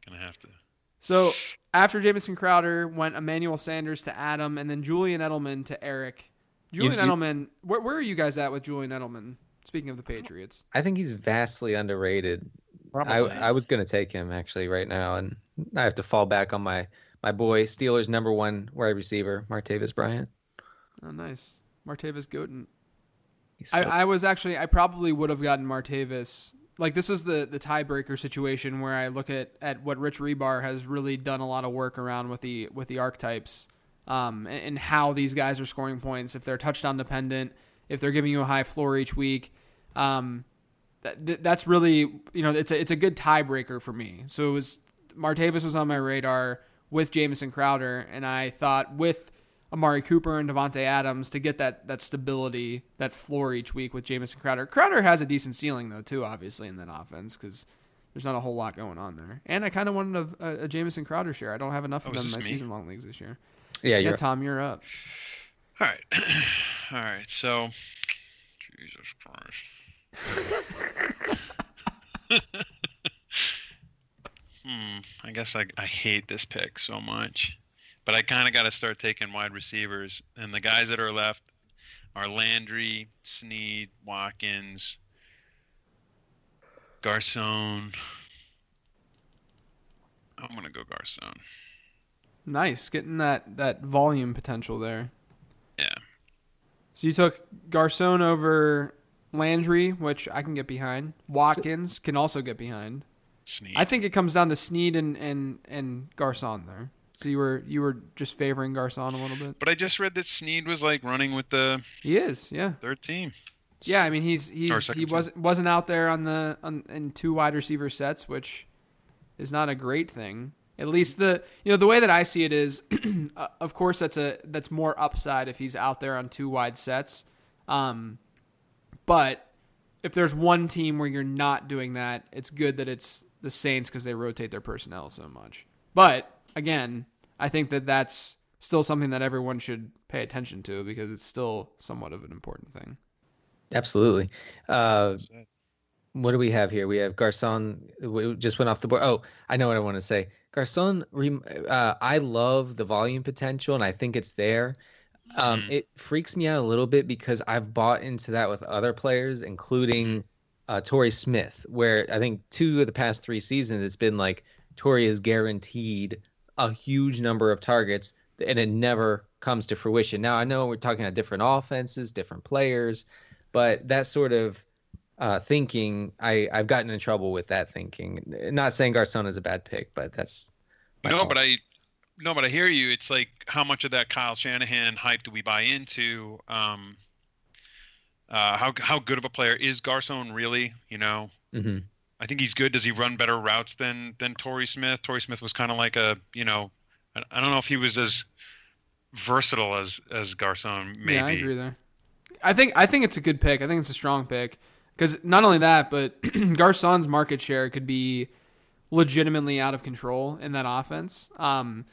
Gonna have to. So after Jamison Crowder went Emmanuel Sanders to Adam, and then Julian Edelman to Eric. Julian you, you, Edelman, where, where are you guys at with Julian Edelman? Speaking of the Patriots, I think he's vastly underrated. I, I was going to take him actually right now, and I have to fall back on my my boy Steelers number one wide receiver Martavis Bryant. Oh, nice, Martavis Goten. So I, I was actually I probably would have gotten Martavis. Like this is the the tiebreaker situation where I look at at what Rich Hribar has really done a lot of work around with the with the archetypes, um, and, and how these guys are scoring points if they're touchdown dependent, if they're giving you a high floor each week Um, that, that's really you know it's a it's a good tiebreaker for me. So it was Martavis was on my radar with Jamison Crowder, and I thought with Amari Cooper and Davante Adams to get that that stability, that floor each week with Jamison Crowder. Crowder has a decent ceiling though too, obviously in that offense because there's not a whole lot going on there. And I kind of wanted a, a, a, Jamison Crowder share. I don't have enough Oh, of is them in my season long leagues this year. Yeah, Yeah, you're Tom, you're up. All right. All right. So, Jesus Christ. Hmm. I guess I, I hate this pick so much. But I kind of got to start taking wide receivers. And the guys that are left are Landry, Snead, Watkins, Garcon. I'm going to go Garcon. Nice, getting that that volume potential there. Yeah. So you took Garcon over Landry, which I can get behind. Watkins can also get behind. Snead. I think it comes down to Snead and and and Garcon there. So you were you were just favoring Garcon a little bit. But I just read that Snead was like running with the He is, yeah, third team. yeah. I mean, he's he's he wasn't wasn't out there on the on in two wide receiver sets, which is not a great thing. At least the you know the way that I see it is, uh, of course that's a that's more upside if he's out there on two wide sets. Um, but if there's one team where you're not doing that, it's good that it's the Saints because they rotate their personnel so much. But again, I think that that's still something that everyone should pay attention to because it's still somewhat of an important thing. absolutely. Uh, what do we have here? We have Garcon. We just went off the board. Oh, I know what I want to say. Garcon. Uh, I love the volume potential, and I think it's there. Um, Mhm. It freaks me out a little bit because I've bought into that with other players, including uh, Torrey Smith, where I think two of the past three seasons it's been like Torrey is guaranteed a huge number of targets, and it never comes to fruition. Now I know we're talking about different offenses, different players, but that sort of uh, thinking, I I've gotten in trouble with that thinking. Not saying Garcon is a bad pick, but that's no, fault. but I no, but I hear you. It's like how much of that Kyle Shanahan hype do we buy into? Um, uh, how how good of a player is Garcon really? You know, Mhm. I think he's good. Does he run better routes than than Torrey Smith? Torrey Smith was kind of like a you know, I, I don't know if he was as versatile as as Garcon maybe. Yeah, I agree there. I think I think it's a good pick. I think it's a strong pick because not only that, but Garcon's market share could be legitimately out of control in that offense. Um,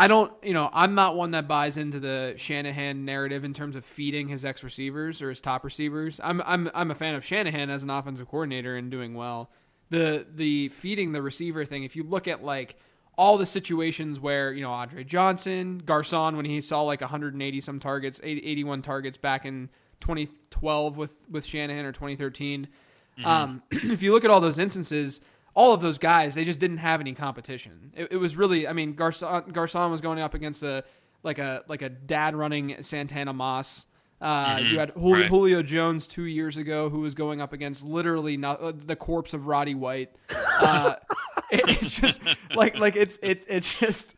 I don't, you know, I'm not one that buys into the Shanahan narrative in terms of feeding his ex receivers or his top receivers. I'm I'm I'm a fan of Shanahan as an offensive coordinator and doing well. The the feeding the receiver thing, if you look at like all the situations where, you know, Andre Johnson, Garcon when he saw like 180 some targets, 80, 81 targets back in 2012 with with Shanahan or 2013. Um, if you look at all those instances, all of those guys, they just didn't have any competition. It, it was really, I mean, Garcon, Garcon was going up against a like a like a dad running Santana Moss. Uh, You had Julio, right. Julio Jones two years ago, who was going up against literally not, uh, the corpse of Roddy White. Uh, it- it's just like like it's it's it's just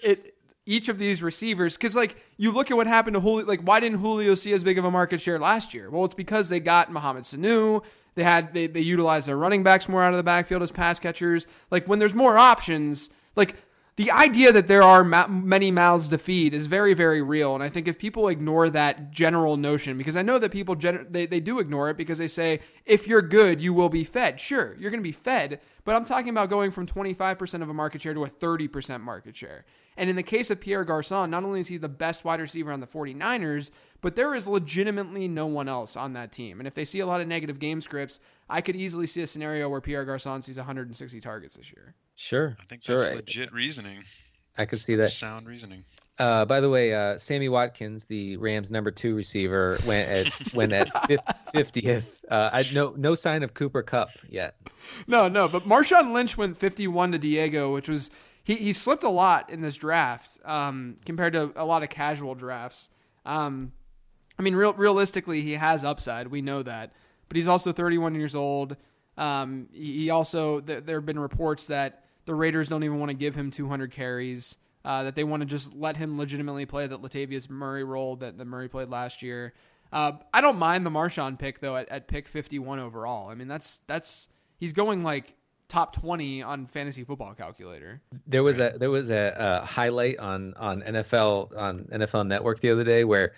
it. Each of these receivers, because like you look at what happened to Julio, like why didn't Julio see as big of a market share last year? Well, it's because they got Mohamed Sanu. They had they they utilized their running backs more out of the backfield as pass catchers. Like when there's more options, like the idea that there are ma- many mouths to feed is very very real. And i think if people ignore that general notion because i know that people gen- they, they do ignore it because they say if you're good you will be fed. Sure you're going to be fed but i'm talking about going from 25% of a market share to a 30% market share and in the case of pierre garcon not only is he the best wide receiver on the 49ers but there is legitimately no one else on that team and if they see a lot of negative game scripts i could easily see a scenario where pierre garcon sees 160 targets this year Sure, I think sure. that's I- legit reasoning. I could see that. Sound reasoning. Uh, by the way, uh, Sammy Watkins, the Rams' number two receiver, went at went at fiftieth. Uh, I no no sign of Cooper Kupp yet. No, no, but Marshawn Lynch went 51 to Diego, which was he, he slipped a lot in this draft um, compared to a lot of casual drafts. Um, I mean, real, realistically, he has upside. We know that, but he's also 31 years old. Um, he also th- there have been reports that the Raiders don't even want to give him 200 carries. Uh, that they want to just let him legitimately play that Latavius Murray role that, the Murray played last year. Uh, I don't mind the Marshawn pick though at, at pick 51 overall. I mean, that's that's he's going like top 20 on fantasy football calculator. There was a there was a, a highlight on on NFL on NFL Network the other day where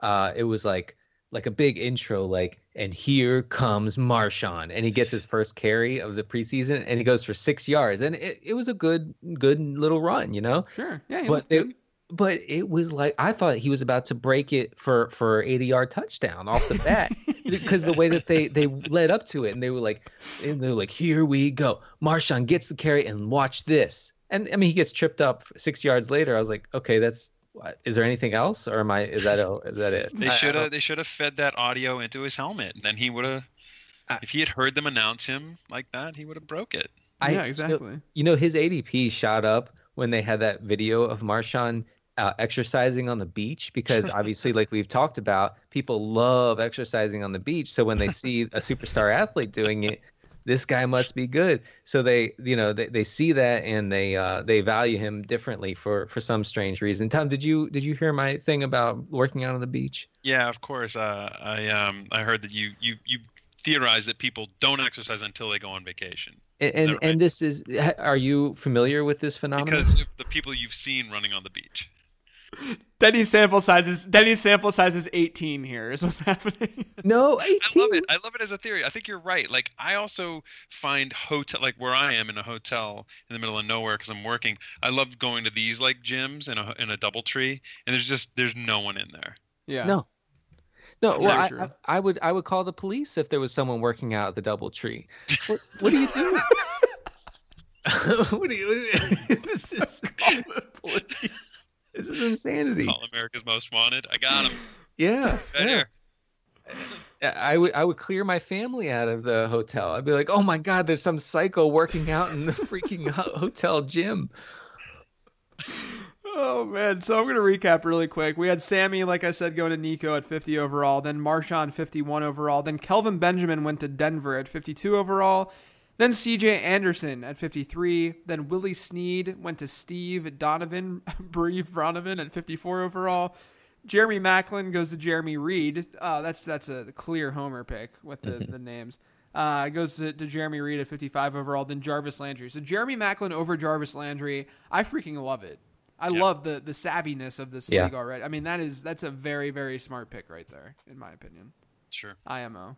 uh, it was like like a big intro like and here comes Marshawn and he gets his first carry of the preseason and he goes for six yards and it, it was a good good little run you know Sure. Yeah. he but looked it, good. But it was like I thought he was about to break it for for 80 yard touchdown off the bat because the way that they they led up to it and they were like and they were like here we go Marshawn gets the carry and watch this and I mean he gets tripped up six yards later I was like okay that's what, is there anything else or am I is that a, is that it They I- I should have they should have fed that audio into his helmet. and Then he would have if he had heard them announce him like that, he would have broke it. I- yeah, you know- exactly. You know, his ADP shot up when they had that video of Marshawn uh, exercising on the beach because obviously, like we've talked about, people love exercising on the beach. So when they see a superstar athlete doing it, this guy must be good. So they, you know, they, they see that and they uh, they value him differently for for some strange reason. Tom, did you did you hear my thing about working out on the beach? Yeah, of course. Uh, I um I heard that you you you theorize that people don't exercise until they go on vacation And and, right? and this is, are you familiar with this phenomenon? because of the people you've seen running on the beach. Denny's sample size is Denny's sample size is 18 here. Is what's happening. no, 18. I love it. I love it as a theory. I think you're right. Like I also find hotel, like where I am in a hotel in the middle of nowhere because I'm working. I love going to these like gyms in a in a double tree, and there's just there's no one in there. yeah. No. No, well, I. I, I would I would call the police if there was someone working out at the double tree. What, what are you doing? what are you? this is this is insanity. All America's Most Wanted. I got him Yeah, right yeah. here. I would I would clear my family out of the hotel. I'd be like, oh my god, there's some psycho working out in the freaking hotel gym. Oh man, so I'm gonna recap really quick. We had Sammy, like I said, going to Nico at 50 overall, then Marshawn 51 overall, then Kelvin Benjamin went to Denver at 52 overall, then CJ Anderson at 53, then Willie Snead went to Steve Donovan, Breve Bronovan at 54 overall. Jeremy Maclin goes to Jeremy Reed. Uh, that's that's a clear homer pick with the, the names. Uh, goes to, to Jeremy Reed at 55 overall, then Jarvis Landry. So Jeremy Maclin over Jarvis Landry. I freaking love it. I Yeah. love the the savviness of this Yeah. league already. I mean, that is that's a very very smart pick right there, in my opinion. Sure. IMO.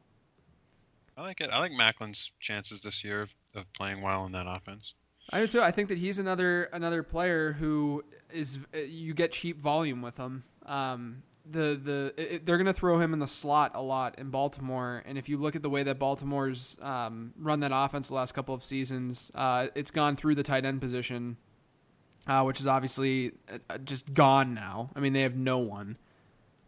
I like it. I like Maclin's chances this year of, of playing well in that offense. I do too. I think that he's another another player who is uh, you get cheap volume with him. Um, the the it, they're gonna throw him in the slot a lot in Baltimore, and if you look at the way that Baltimore's um, run that offense the last couple of seasons, uh, it's gone through the tight end position, uh, which is obviously uh, just gone now. I mean, they have no one.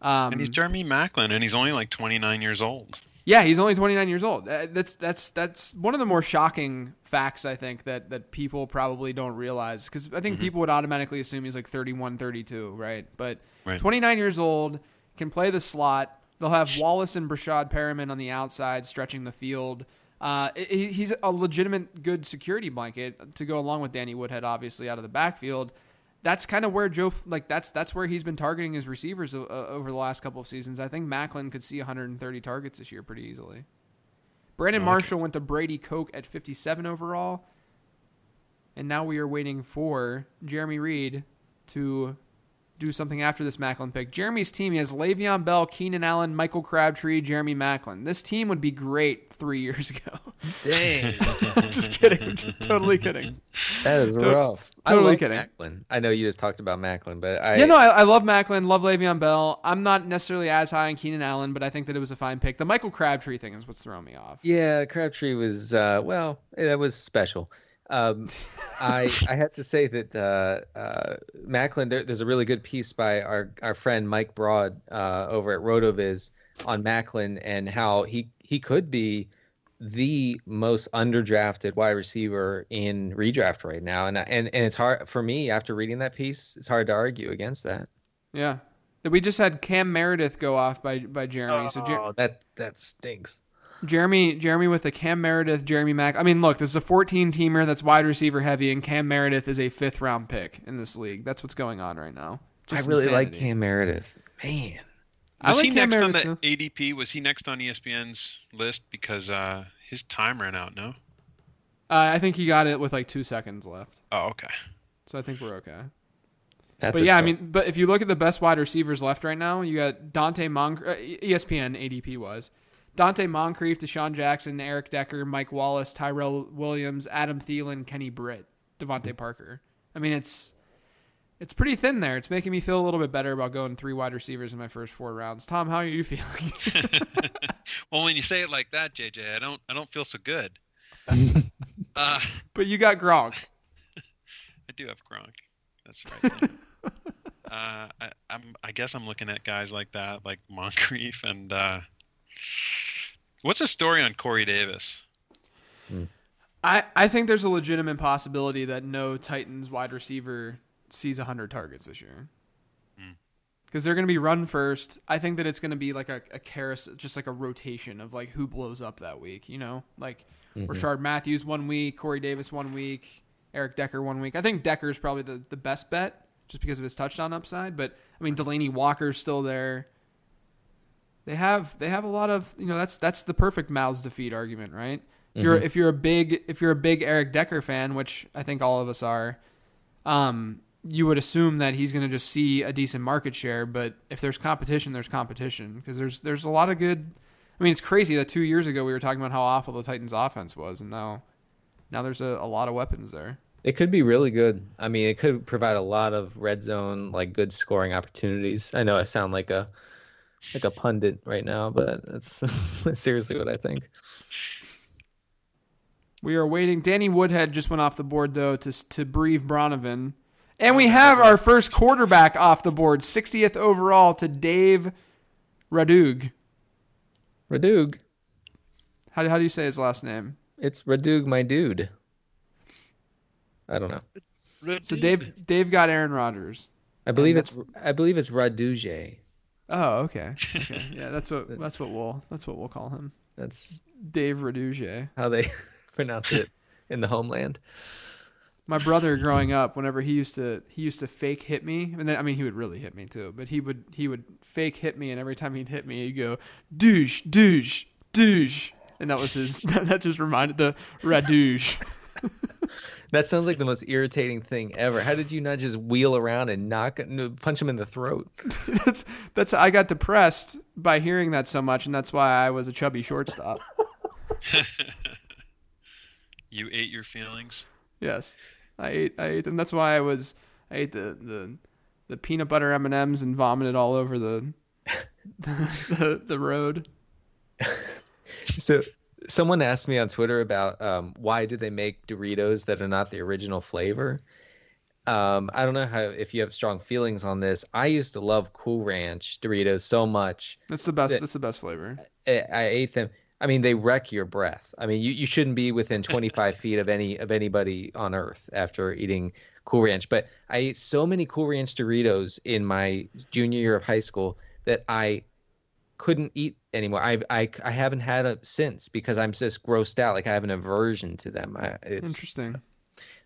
Um, And he's Jeremy Maclin, and he's only like 29 years old. Yeah, he's only 29 years old. Uh, That's that's that's one of the more shocking facts I think that that people probably don't realize cuz I think Mm-hmm. people would automatically assume he's like 31, 32, right? But Right. 29 years old, can play the slot. They'll have Wallace and Breshad Perriman on the outside stretching the field. Uh, he- he's a legitimate good security blanket to go along with Danny Woodhead, obviously out of the backfield. That's kind of where Joe like that's that's where he's been targeting his receivers over the last couple of seasons. I think Maclin could see 130 targets this year pretty easily. Brandon Marshall went to Brady Koch at 57 overall, and now we are waiting for Jeremy Reed to do something after this Maclin pick. Jeremy's team he has Le'Veon Bell, Keenan Allen, Michael Crabtree, Jeremy Maclin. This team would be great three years ago. Dang, just kidding. Just totally kidding. that is To- rough. I totally love kidding. Maclin. I know you just talked about Maclin, but I yeah, no, I, I love Maclin, love Le'Veon Bell. I'm not necessarily as high on Keenan Allen, but I think that it was a fine pick. The Michael Crabtree thing is what's throwing me off. Yeah, Crabtree was uh, well, that was special. Um, I I have to say that uh, uh, Maclin. There, there's a really good piece by our our friend Mike Broad uh, over at Rotoviz on Maclin and how he he could be the most underdrafted wide receiver in redraft right now, and and and it's hard for me after reading that piece. It's hard to argue against that. Yeah. We just had Cam Meredith go off by by Jeremy. So Jer- oh, that that stinks. Jeremy Jeremy with the Cam Meredith, Jeremy Mack. I mean, look, this is a 14 teamer that's wide receiver heavy, and Cam Meredith is a fifth round pick in this league. That's what's going on right now. Just I really like. Cam Meredith. Man. I Was like he Cam next on the Meredith. ADP? Was he next on ESPN's list because uh, his time ran out? No. Uh, I think he got it with like two seconds left, Oh, okay. so I think we're okay. That's but a yeah, I mean, but if you look at the best wide receivers left right now, you got Donte Moncrief. Uh, ESPN ADP was Donte Moncrief, DeSean Jackson, Eric Decker, Mike Wallace, Tyrell Williams, Adam Thielen, Kenny Britt, DeVante Parker. I mean, it's it's pretty thin there. It's making me feel a little bit better about going three wide receivers in my first four rounds. Tom, how are you feeling? well, when you say it like that, JJ, I don't I don't feel so good. uh, but you got Gronk. I do have Gronk. That's right. uh, I, I'm I guess I'm looking at guys like that, like Moncrief and uh, what's the story on Corey Davis? I, I think there's a legitimate possibility that no Titans wide receiver sees 100 targets this year. Hmm. Because they're going to be run first. I think that it's going to be like a, a carousel, just like a rotation of like who blows up that week, you know? Like Rishard Matthews one week, Corey Davis one week, Eric Decker one week. I think Decker's probably the, the best bet just because of his touchdown upside. But I mean, Delanie Walker's still there. They have they have a lot of you know that's that's the perfect mouths to feed argument, right? If you're if you're a big if you're a big Eric Decker fan, which I think all of us are, um, you would assume that he's going to just see a decent market share. But if there's competition, there's competition because there's there's a lot of good. I mean, it's crazy that two years ago we were talking about how awful the Titans' offense was, and now now there's a, a lot of weapons there. It could be really good. I mean, it could provide a lot of red zone, like good scoring opportunities. I know I sound like a like a pundit right now, but that's seriously what I think. We are waiting. Danny Woodhead just went off the board though to to Breve Bronovan, and we have our first quarterback off the board, 60th overall to Dave Radug. Radug, How, how do you say his last name? it's Radug, my dude. I don't know. So Dave Dave got Aaron Rodgers. I believe it's I believe it's Raduje. Oh, okay. Okay. Yeah, that's what that's what we'll that's what we'll call him. That's Dave Raduje. how they pronounce it in the homeland. My brother growing up, whenever he used to he used to fake hit me, and then I mean he would really hit me too, but he would he would fake hit me, and every time he'd hit me, he'd go douche, douche, douche, and that was his. That just reminded the radouche. That sounds like the most irritating thing ever. How did you not just wheel around and knock punch him in the throat? that's that's I got depressed by hearing that so much, and that's why I was a chubby shortstop. You ate your feelings. Yes, I ate I ate them. That's why I was I ate the the, the peanut butter M and M's and vomited all over the the, the road. So someone asked me on Twitter about um, why do they make Doritos that are not the original flavor. Um, I don't know how if you have strong feelings on this. I used to love Cool Ranch Doritos so much. That's the best. Yeah. That's the best flavor. I, I ate them. I mean, they wreck your breath. I mean, you, you shouldn't be within 25 feet of any of anybody on Earth after eating Cool Ranch. But I ate so many Cool Ranch Doritos in my junior year of high school that I couldn't eat anymore. I I, I haven't had it since because I'm just grossed out. Like I have an aversion to them. I, it's, Interesting.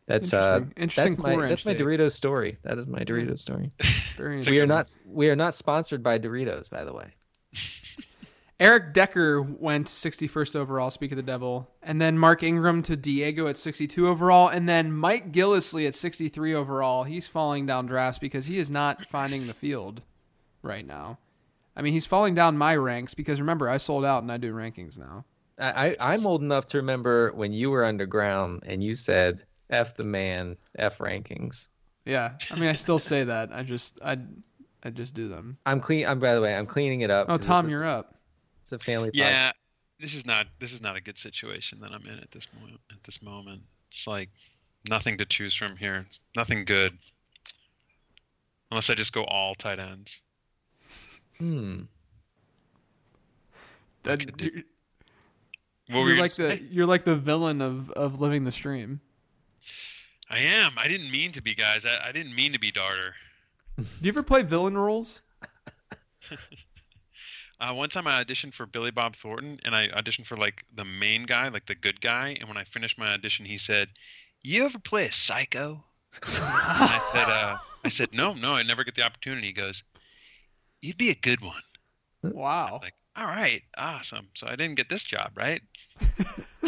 That's uh, Interesting. Interesting that's my that's my. Doritos story. That is my Doritos story. Very We are not we are not sponsored by Doritos, by the way. Eric Decker went 61st overall, speak of the devil, and then Mark Ingram to Diego at 62 overall, and then Mike Gillislee at 63 overall. He's falling down drafts because he is not finding the field right now. I mean, he's falling down my ranks because remember, I sold out and I do rankings now. I, I I'm old enough to remember when you were underground and you said F the man, F rankings. Yeah, I mean, I still say that. I just, I, I just do them. I'm clean. I'm by the way, I'm cleaning it up. Oh, Tom, you're up. it's a family. podcast. Yeah, this is not this is not a good situation that I'm in at this moment. At this moment, it's like nothing to choose from here. Nothing good, unless I just go all tight ends. Hmm. That, could you're What were you're you like gonna the, you're like the villain of of living the stream. I am. I didn't mean to be, guys. I, I didn't mean to be Darter. Do you ever play villain roles? Uh, one time I auditioned for Billy Bob Thornton, and I auditioned for like the main guy, like the good guy. And when I finished my audition, he said, "You ever play a psycho?" and I said, uh, "I said no, no, I never get the opportunity." He goes, "You'd be a good one." Wow. Like, all right, awesome. So I didn't get this job, right?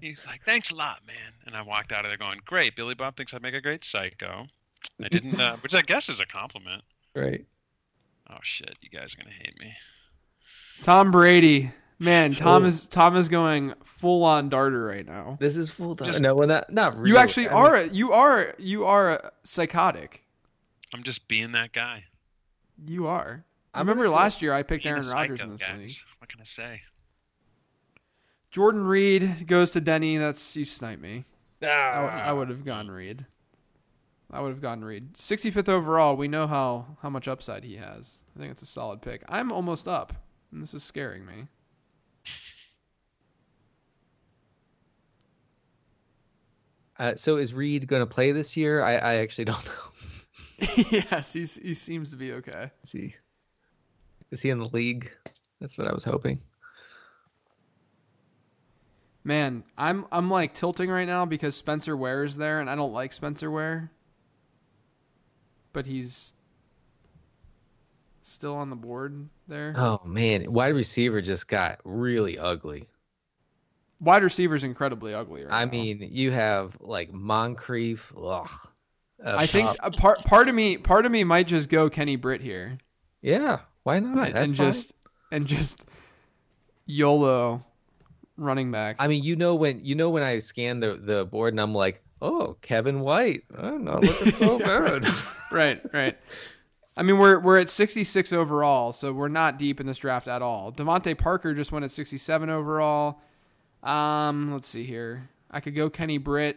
He's like, thanks a lot, man. And I walked out of there going, great. Billy Bob thinks I'd make a great psycho. I didn't, uh, which I guess is a compliment. right. Oh shit, you guys are gonna hate me. Tom Brady. Man, Tom is Tom is going full on darter right now. This is full time. Just- No, well, not not really. You actually I mean, are you are you are psychotic. I'm just being that guy. You are. I I'm remember gonna- last year I picked Aaron Rodgers in this guys. league. What can I say? Jordan Reed goes to Denny. That's you snipe me. I, Ah. I would have gone Reed. I would have gone Reed. 65th overall. We know how how much upside he has. I think it's a solid pick. I'm almost up, and this is scaring me. Uh, so is Reed going to play this year? I, I actually don't know. yes, he's he seems to be okay. Is he? Is he in the league? That's what I was hoping. Man, I'm I'm like tilting right now because Spencer Ware is there, and I don't like Spencer Ware. But he's still on the board there. Oh man, wide receiver just got really ugly. Wide receiver's incredibly ugly. Right I now. mean, you have like Moncrief. Ugh. I think a part part of me part of me might just go Kenny Britt here yeah. Why not? and, That's and fine. just and just YOLO running back. I mean, you know when you know when I scan the the board and I'm like, oh, Kevin White. I'm not looking so bad. right, right. I mean, we're we're at 66 overall, so we're not deep in this draft at all. DeVante Parker just went at 67 overall. Um, let's see here. I could go Kenny Britt,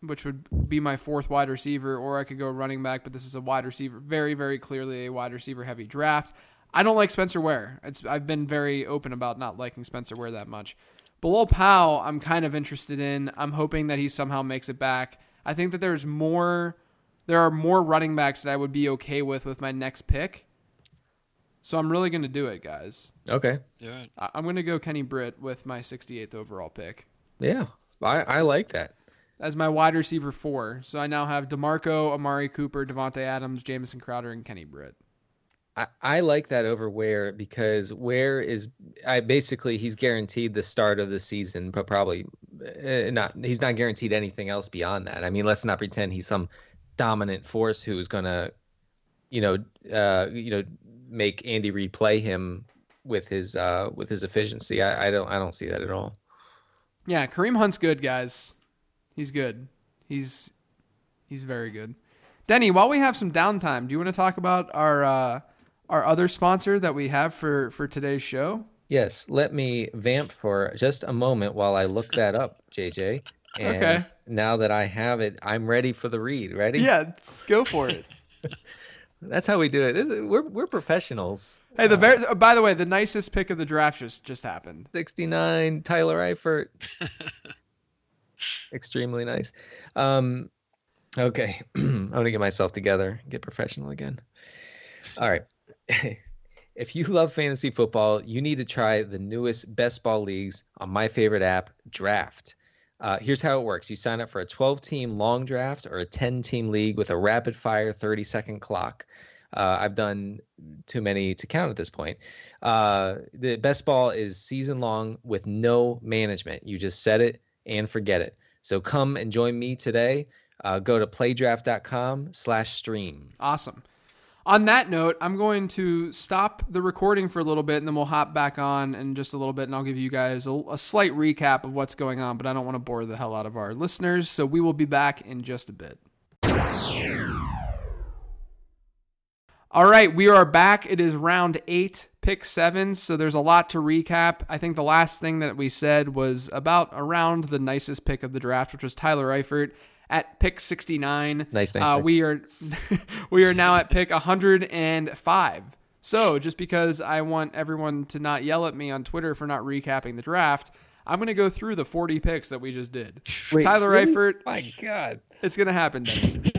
which would be my fourth wide receiver, or I could go running back. But this is a wide receiver, very very clearly a wide receiver heavy draft. I don't like Spencer Ware. It's I've been very open about not liking Spencer Ware that much. Bilal Powell, I'm kind of interested in. I'm hoping that he somehow makes it back. I think that there's more there are more running backs that I would be okay with with my next pick. So I'm really going to do it, guys. okay. Do it. I- I'm going to go Kenny Britt with my 68th overall pick Yeah. I, I like that. As my wide receiver four. So I now have DeMarco, Amari Cooper, Davante Adams, Jamison Crowder, and Kenny Britt. I, I like that over Ware because Ware is I basically he's guaranteed the start of the season, but probably uh, not. He's not guaranteed anything else beyond that. I mean, let's not pretend he's some dominant force who's gonna, you know, uh, you know, make Andy Reid play him with his uh with his efficiency. I, I don't I don't see that at all. Yeah, Kareem Hunt's good, guys. He's good. He's he's very good. Denny, while we have some downtime, do you want to talk about our uh, our other sponsor that we have for for today's show? Yes, let me vamp for just a moment while I look that up, JJ. And Okay. now that I have it, I'm ready for the read. Ready? Yeah, let's go for it. That's how we do it. We're we're professionals. hey, the very uh, by the way, the nicest pick of the draft just just happened. 69 Tyler Eifert. Extremely nice. Um okay. I'm to get myself together, get professional again. All right. if you love fantasy football, you need to try the newest best ball leagues on my favorite app, Draft. Uh, here's how it works you sign up for a 12 team long draft or a 10 team league with a rapid fire 30 second clock. Uh, I've done too many to count at this point. Uh, the best ball is season long with no management. You just set it and forget it. So come and join me today. Uh, go to playdraft.com slash stream. Awesome. On that note, I'm going to stop the recording for a little bit and then we'll hop back on in just a little bit and I'll give you guys a, a slight recap of what's going on, but I don't want to bore the hell out of our listeners. So we will be back in just a bit. All right, we are back. It is round eight, pick seven. So there's a lot to recap. I think the last thing that we said was about around the nicest pick of the draft, which was Tyler Eifert at pick 69. Nice, nice, Uh, nice. We are we are now at pick 105. So just because I want everyone to not yell at me on Twitter for not recapping the draft, I'm going to go through the 40 picks that we just did. Wait, Tyler really? Eifert, My God. it's going to happen.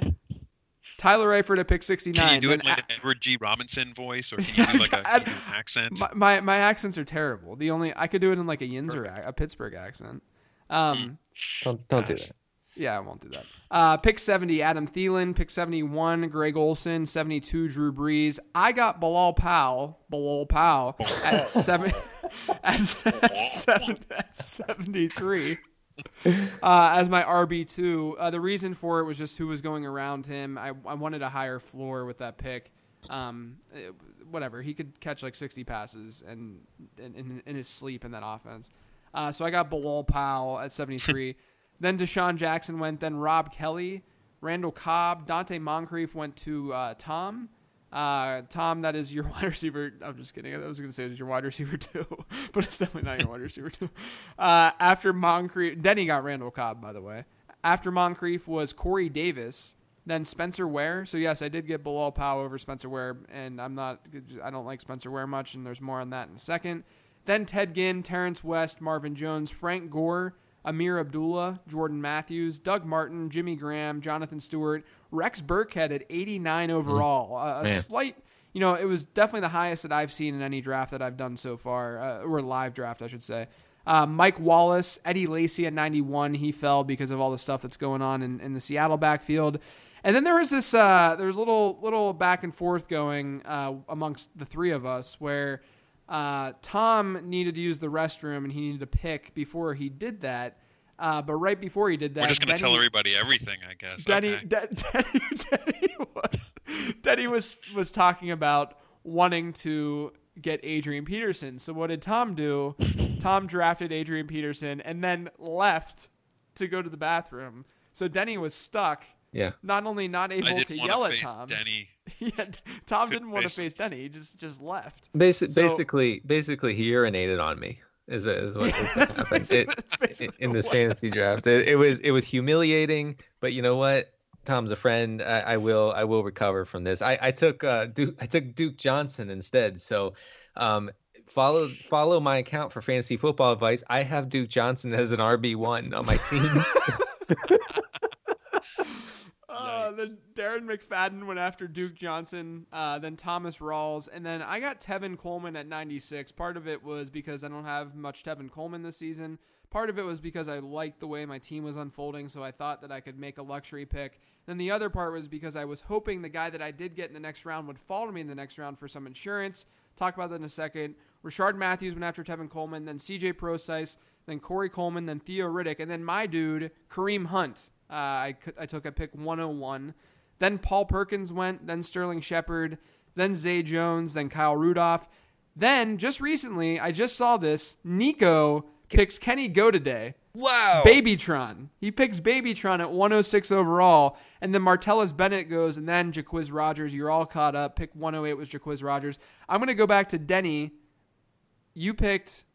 Danny. Tyler Eifert at pick 69. Can you do it in like a- an Edward G. Robinson voice, or can you do like a I- do an accent? my, my my accents are terrible. The only I could do it in like a Yinzer, ac- a Pittsburgh accent. Um, Don't, don't do that. Yeah, I won't do that. Uh, pick 70, Adam Thielen. Pick 71, Greg Olsen. 72, Drew Brees. I got Bilal Powell, Bilal Powell, at, seven, at, at, seven, at 73 uh, as my RB2. Uh, the reason for it was just who was going around him. I, I wanted a higher floor with that pick. Um, it- whatever. He could catch like 60 passes and in, in, in his sleep in that offense. Uh, so I got Bilal Powell at 73. then DeSean Jackson went. Then Rob Kelley, Randall Cobb, Donte Moncrief went to uh, Tom. Uh, Tom, that is your wide receiver. I'm just kidding. I was going to say it was your wide receiver too, but it's definitely not your wide receiver too. Uh, after Moncrief, then he got Randall Cobb, by the way. After Moncrief was Corey Davis, then Spencer Ware. So yes, I did get Bilal Powell over Spencer Ware, and I'm not. I don't like Spencer Ware much, and there's more on that in a second. Then Ted Ginn, Terrance West, Marvin Jones, Frank Gore, Ameer Abdullah, Jordan Matthews, Doug Martin, Jimmy Graham, Jonathan Stewart, Rex Burkhead at 89 overall. Uh, a slight, you know, it was definitely the highest that I've seen in any draft that I've done so far, uh, or live draft, I should say. Uh, Mike Wallace, Eddie Lacy at 91. He fell because of all the stuff that's going on in, in the Seattle backfield. And then there was this, uh, there was a little, little back and forth going uh, amongst the three of us where uh, Tom needed to use the restroom and he needed to pick before he did that. Uh, but right before he did that, We're just gonna tell everybody everything, I guess. Denny, Okay. De- Denny, Denny was Denny was was talking about wanting to get Adrian Peterson. So what did Tom do? Tom drafted Adrian Peterson and then left to go to the bathroom. So Denny was stuck. Yeah. Not only not able to yell at Tom, Denny. yeah, Tom Couldn't didn't want to face face Denny. He just just left. Basi- So- basically, basically, he urinated on me. Is, is what, is what That's happened basically- It- in this what- fantasy draft. It, it was it was humiliating, but you know what? Tom's a friend. I, I will I will recover from this. I, I took uh, Duke I took Duke Johnson instead. So um, follow follow my account for fantasy football advice. I have Duke Johnson as an RB one on my team. Uh, then Darren McFadden went after Duke Johnson, uh, then Thomas Rawls, and then I got Tevin Coleman at 96. Part of it was because I don't have much Tevin Coleman this season. Part of it was because I liked the way my team was unfolding, so I thought that I could make a luxury pick. Then the other part was because I was hoping the guy that I did get in the next round would fall to me in the next round for some insurance. Talk about that in a second. Rishard Matthews went after Tevin Coleman, then CJ Prosise, then Corey Coleman, then Theo Riddick, and then my dude, Kareem Hunt. Uh, I, I took a pick 101. Then Paul Perkins went, then Sterling Shepard, then Zay Jones, then Kyle Rudolph. Then, just recently, I just saw this. Nico picks Kenny Golladay. wow. Babytron. He picks Babytron at 106 overall. And then Martellus Bennett goes, and then Jacquizz Rodgers. You're all caught up. Pick 108 was Jacquizz Rodgers. I'm going to go back to Denny. You picked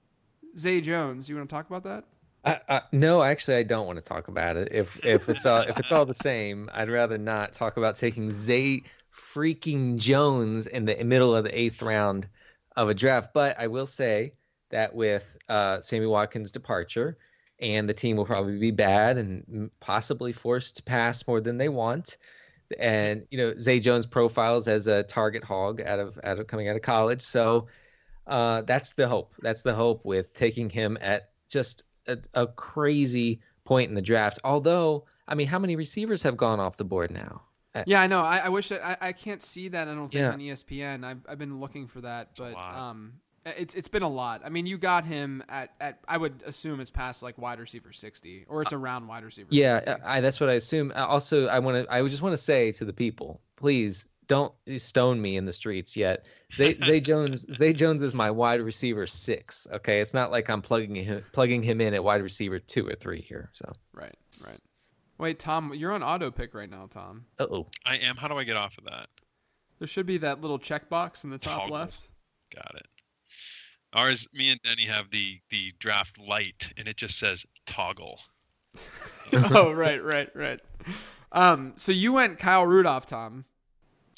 Zay Jones. You want to talk about that? I, I, no, actually, I don't want to talk about it. If if it's all if it's all the same, I'd rather not talk about taking Zay freaking Jones in the middle of the eighth round of a draft. But I will say that with uh, Sammy Watkins' departure, and the team will probably be bad and possibly forced to pass more than they want. And you know, Zay Jones profiles as a target hog out of out of coming out of college, so uh, that's the hope. That's the hope with taking him at just a, a crazy point in the draft. Although, I mean, how many receivers have gone off the board now? Yeah, I know. I, I wish that I, I can't see that. I don't think Yeah. on ESPN. I've, I've been looking for that, but um, it's it's been a lot. I mean, you got him at, at I would assume it's past like wide receiver sixty, or it's around wide receiver. Yeah, 60. I, that's what I assume. Uh, Also, I want to. I just want to say to the people, please don't stone me in the streets yet. Zay, Zay Jones. Zay Jones is my wide receiver six. Okay, it's not like I'm plugging him plugging him in at wide receiver two or three here. So, right, right. Wait, Tom, you're on auto pick right now, Tom. uh oh. I am. How do I get off of that? There should be that little checkbox in the top Toggle. left. Got it. Ours, me and Denny have the the draft light, and it just says toggle. oh, right, right, right. Um, so you went Kyle Rudolph, Tom.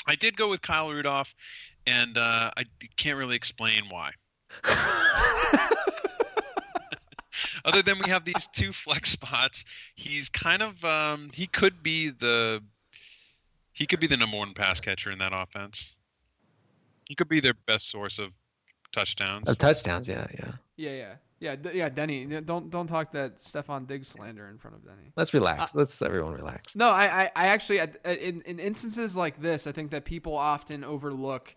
I did go with Kyle Rudolph, and uh, I d- can't really explain why. Other than we have these two flex spots, he's kind of um, he could be the he could be the number one pass catcher in that offense. He could be their best source of touchdowns. Of touchdowns, yeah, yeah. Yeah, yeah. Yeah, d- yeah, Denny. Don't don't talk that Stefon Diggs slander in front of Denny. Let's relax. Let's everyone relax. No, I, I, I actually, in, in instances like this, I think that people often overlook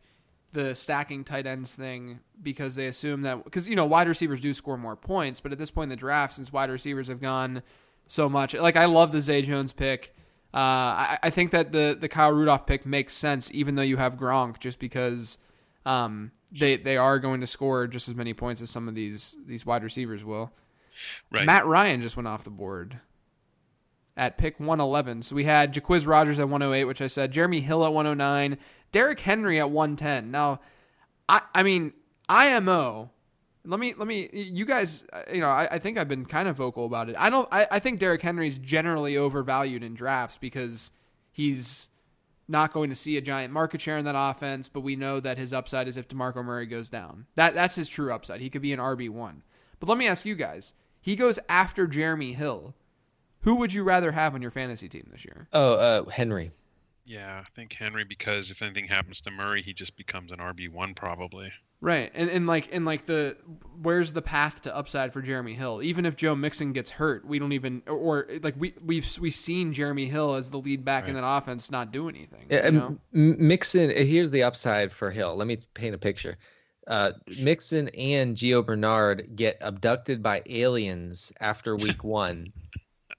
the stacking tight ends thing because they assume that because you know wide receivers do score more points, but at this point in the draft, since wide receivers have gone so much, like I love the Zay Jones pick. Uh, I, I think that the the Kyle Rudolph pick makes sense, even though you have Gronk, just because um, they they are going to score just as many points as some of these these wide receivers will. Right. Matt Ryan just went off the board at pick 111. So we had Jacquizz Rodgers at 108, which I said, Jeremy Hill at 109, Derrick Henry at 110. Now, I I mean, IMO. Let me let me you guys uh, you know I, I think I've been kind of vocal about it. I don't I, I think Derrick Henry's generally overvalued in drafts because he's not going to see a giant market share in that offense, but we know that his upside is if DeMarco Murray goes down. That that's his true upside. He could be an RB1. But let me ask you guys. He goes after Jeremy Hill. Who would you rather have on your fantasy team this year? Oh, uh, Henry. Yeah, I think Henry because if anything happens to Murray, he just becomes an RB one probably. Right. And and like and like the where's the path to upside for Jeremy Hill? Even if Joe Mixon gets hurt, we don't even or, or like we we've we've seen Jeremy Hill as the lead back in that offense not do anything. Yeah, you know? Mixon. Here's the upside for Hill. Let me paint a picture. Uh, Mixon and Gio Bernard get abducted by aliens after week one,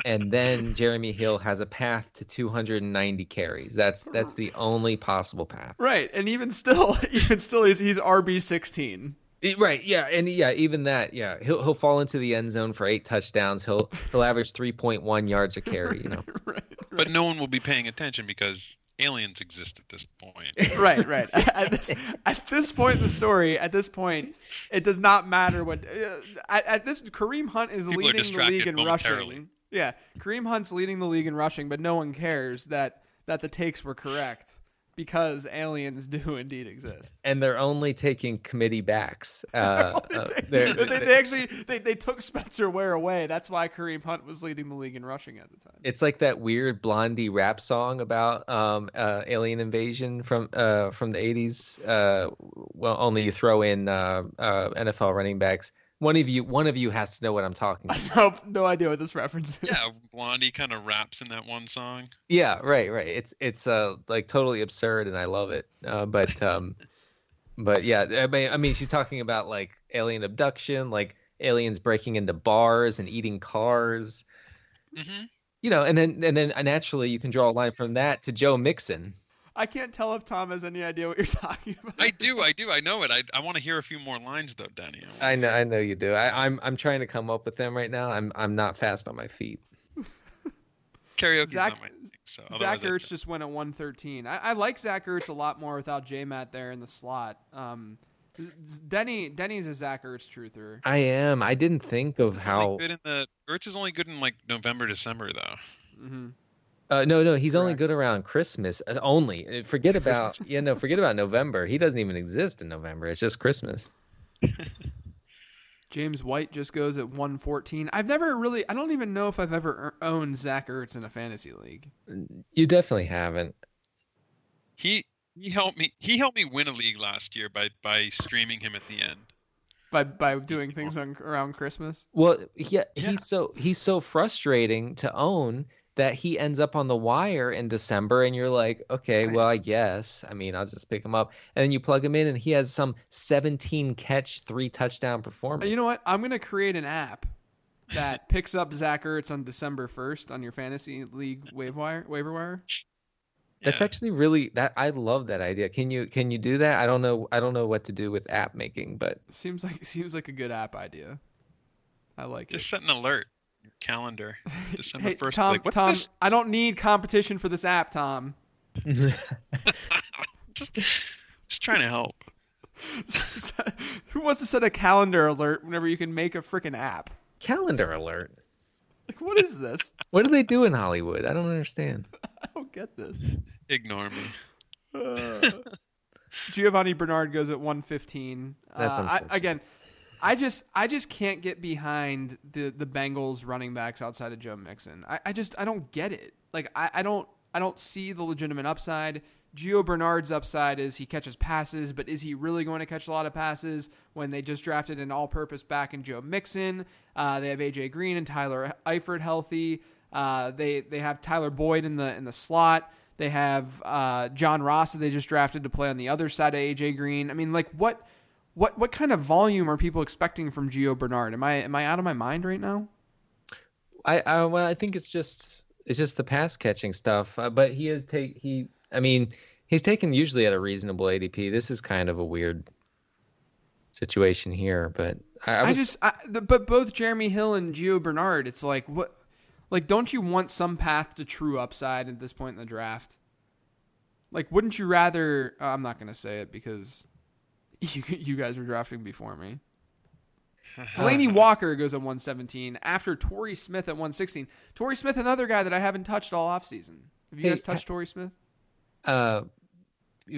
and then Jeremy Hill has a path to 290 carries. That's that's the only possible path. Right. And even still even still he's he's RB sixteen. E- Right, yeah, and yeah, even that, yeah, he'll he'll fall into the end zone for eight touchdowns. He'll he'll average 3.1 yards a carry. You know, right. But no one will be paying attention because aliens exist at this point. right, right. At this, at this point in the story, at this point, it does not matter what. Uh, at, at this, Kareem Hunt is People leading the league in rushing. Yeah, Kareem Hunt's leading the league in rushing, but no one cares that that the takes were correct because aliens do indeed exist. and they're only taking committee backs. Uh, uh, they, they, they actually they, they took Spencer Ware away. That's why Kareem Hunt was leading the league in rushing at the time. It's like that weird Blondie rap song about um, uh, alien invasion from uh, from the '80s. Uh, well, only you throw in uh, uh, NFL running backs. One of you, one of you has to know what I'm talking. about. Nope, no idea what this reference is. yeah, Blondie kind of raps in that one song. Yeah, right, right. It's it's uh like totally absurd, and I love it. Uh, but um, but yeah, I mean, I mean, she's talking about like alien abduction, like aliens breaking into bars and eating cars. hmm You know, and then and then uh, naturally you can draw a line from that to Joe Mixon. I can't tell if Tom has any idea what you're talking about. I do, I do, I know it. I, I want to hear a few more lines though, Danny. I know, I know you do. I, I'm I'm trying to come up with them right now. I'm I'm not fast on my feet. Karaoke's Zach- thing, so Zach otherwise Ertz just went at 113. I, I like Zach Ertz a lot more without J Matt there in the slot. Um, Denny Denny's a Zach Ertz truther. I am. I didn't think of how. good in the Ertz is only good in like November, December though. hmm Uh, no, no, he's only good around Christmas. uh, Only. Uh, Forget about. Yeah, no, forget about November. He doesn't even exist in November. It's just Christmas. James White just goes at 114. I've never really. I don't even know if I've ever owned Zach Ertz in a fantasy league. You definitely haven't. He he helped me. He helped me win a league last year by by streaming him at the end. By by doing things on, around Christmas. Well, yeah, Yeah. he's so he's so frustrating to own that he ends up on the wire in December, and you're like, okay, well, I guess. I mean, I'll just pick him up, and then you plug him in, and he has some 17 catch, three touchdown uh, performance. You know what? I'm gonna create an app that picks up Zach Ertz on December 1st on your fantasy league waiver wire. Waiver wire. That's Yeah. actually really that I love that idea. Can you can you do that? I don't know. I don't know what to do with app making, but Seems like seems like a good app idea. I like it. Just set an alert. Your calendar. December Hey. Tom, like, Tom, this? I don't need competition for this app, Tom. just just trying to help. Who wants to set a calendar alert whenever you can make a freaking app? calendar alert. Like, what is this? What do they do in Hollywood? I don't understand. I don't get this. Ignore me. Uh, Giovanni Bernard goes at 115. That's Uh, I, again, I just I just can't get behind the the Bengals running backs outside of Joe Mixon. I, I just I don't get it. Like I, I don't I don't see the legitimate upside. Gio Bernard's upside is he catches passes, but is he really going to catch a lot of passes when they just drafted an all purpose back in Joe Mixon? Uh, they have AJ Green and Tyler Eifert healthy. Uh, they they have Tyler Boyd in the in the slot. They have uh, John Ross that they just drafted to play on the other side of AJ Green. I mean, like what what what kind of volume are people expecting from Gio Bernard? Am I am I out of my mind right now? I, I well, I think it's just it's just the pass catching stuff. Uh, but he is take he. I mean, he's taken usually at a reasonable ADP. This is kind of a weird situation here, but I, I, was, I just I, the, but both Jeremy Hill and Gio Bernard, it's like what like don't you want some path to true upside at this point in the draft? Like wouldn't you rather uh, I'm not going to say it because you you guys were drafting before me. Delanie Walker goes at 117 after Torrey Smith at 116. Torrey Smith, another guy that I haven't touched all offseason. Have you Hey, guys touched Torrey Smith? uh,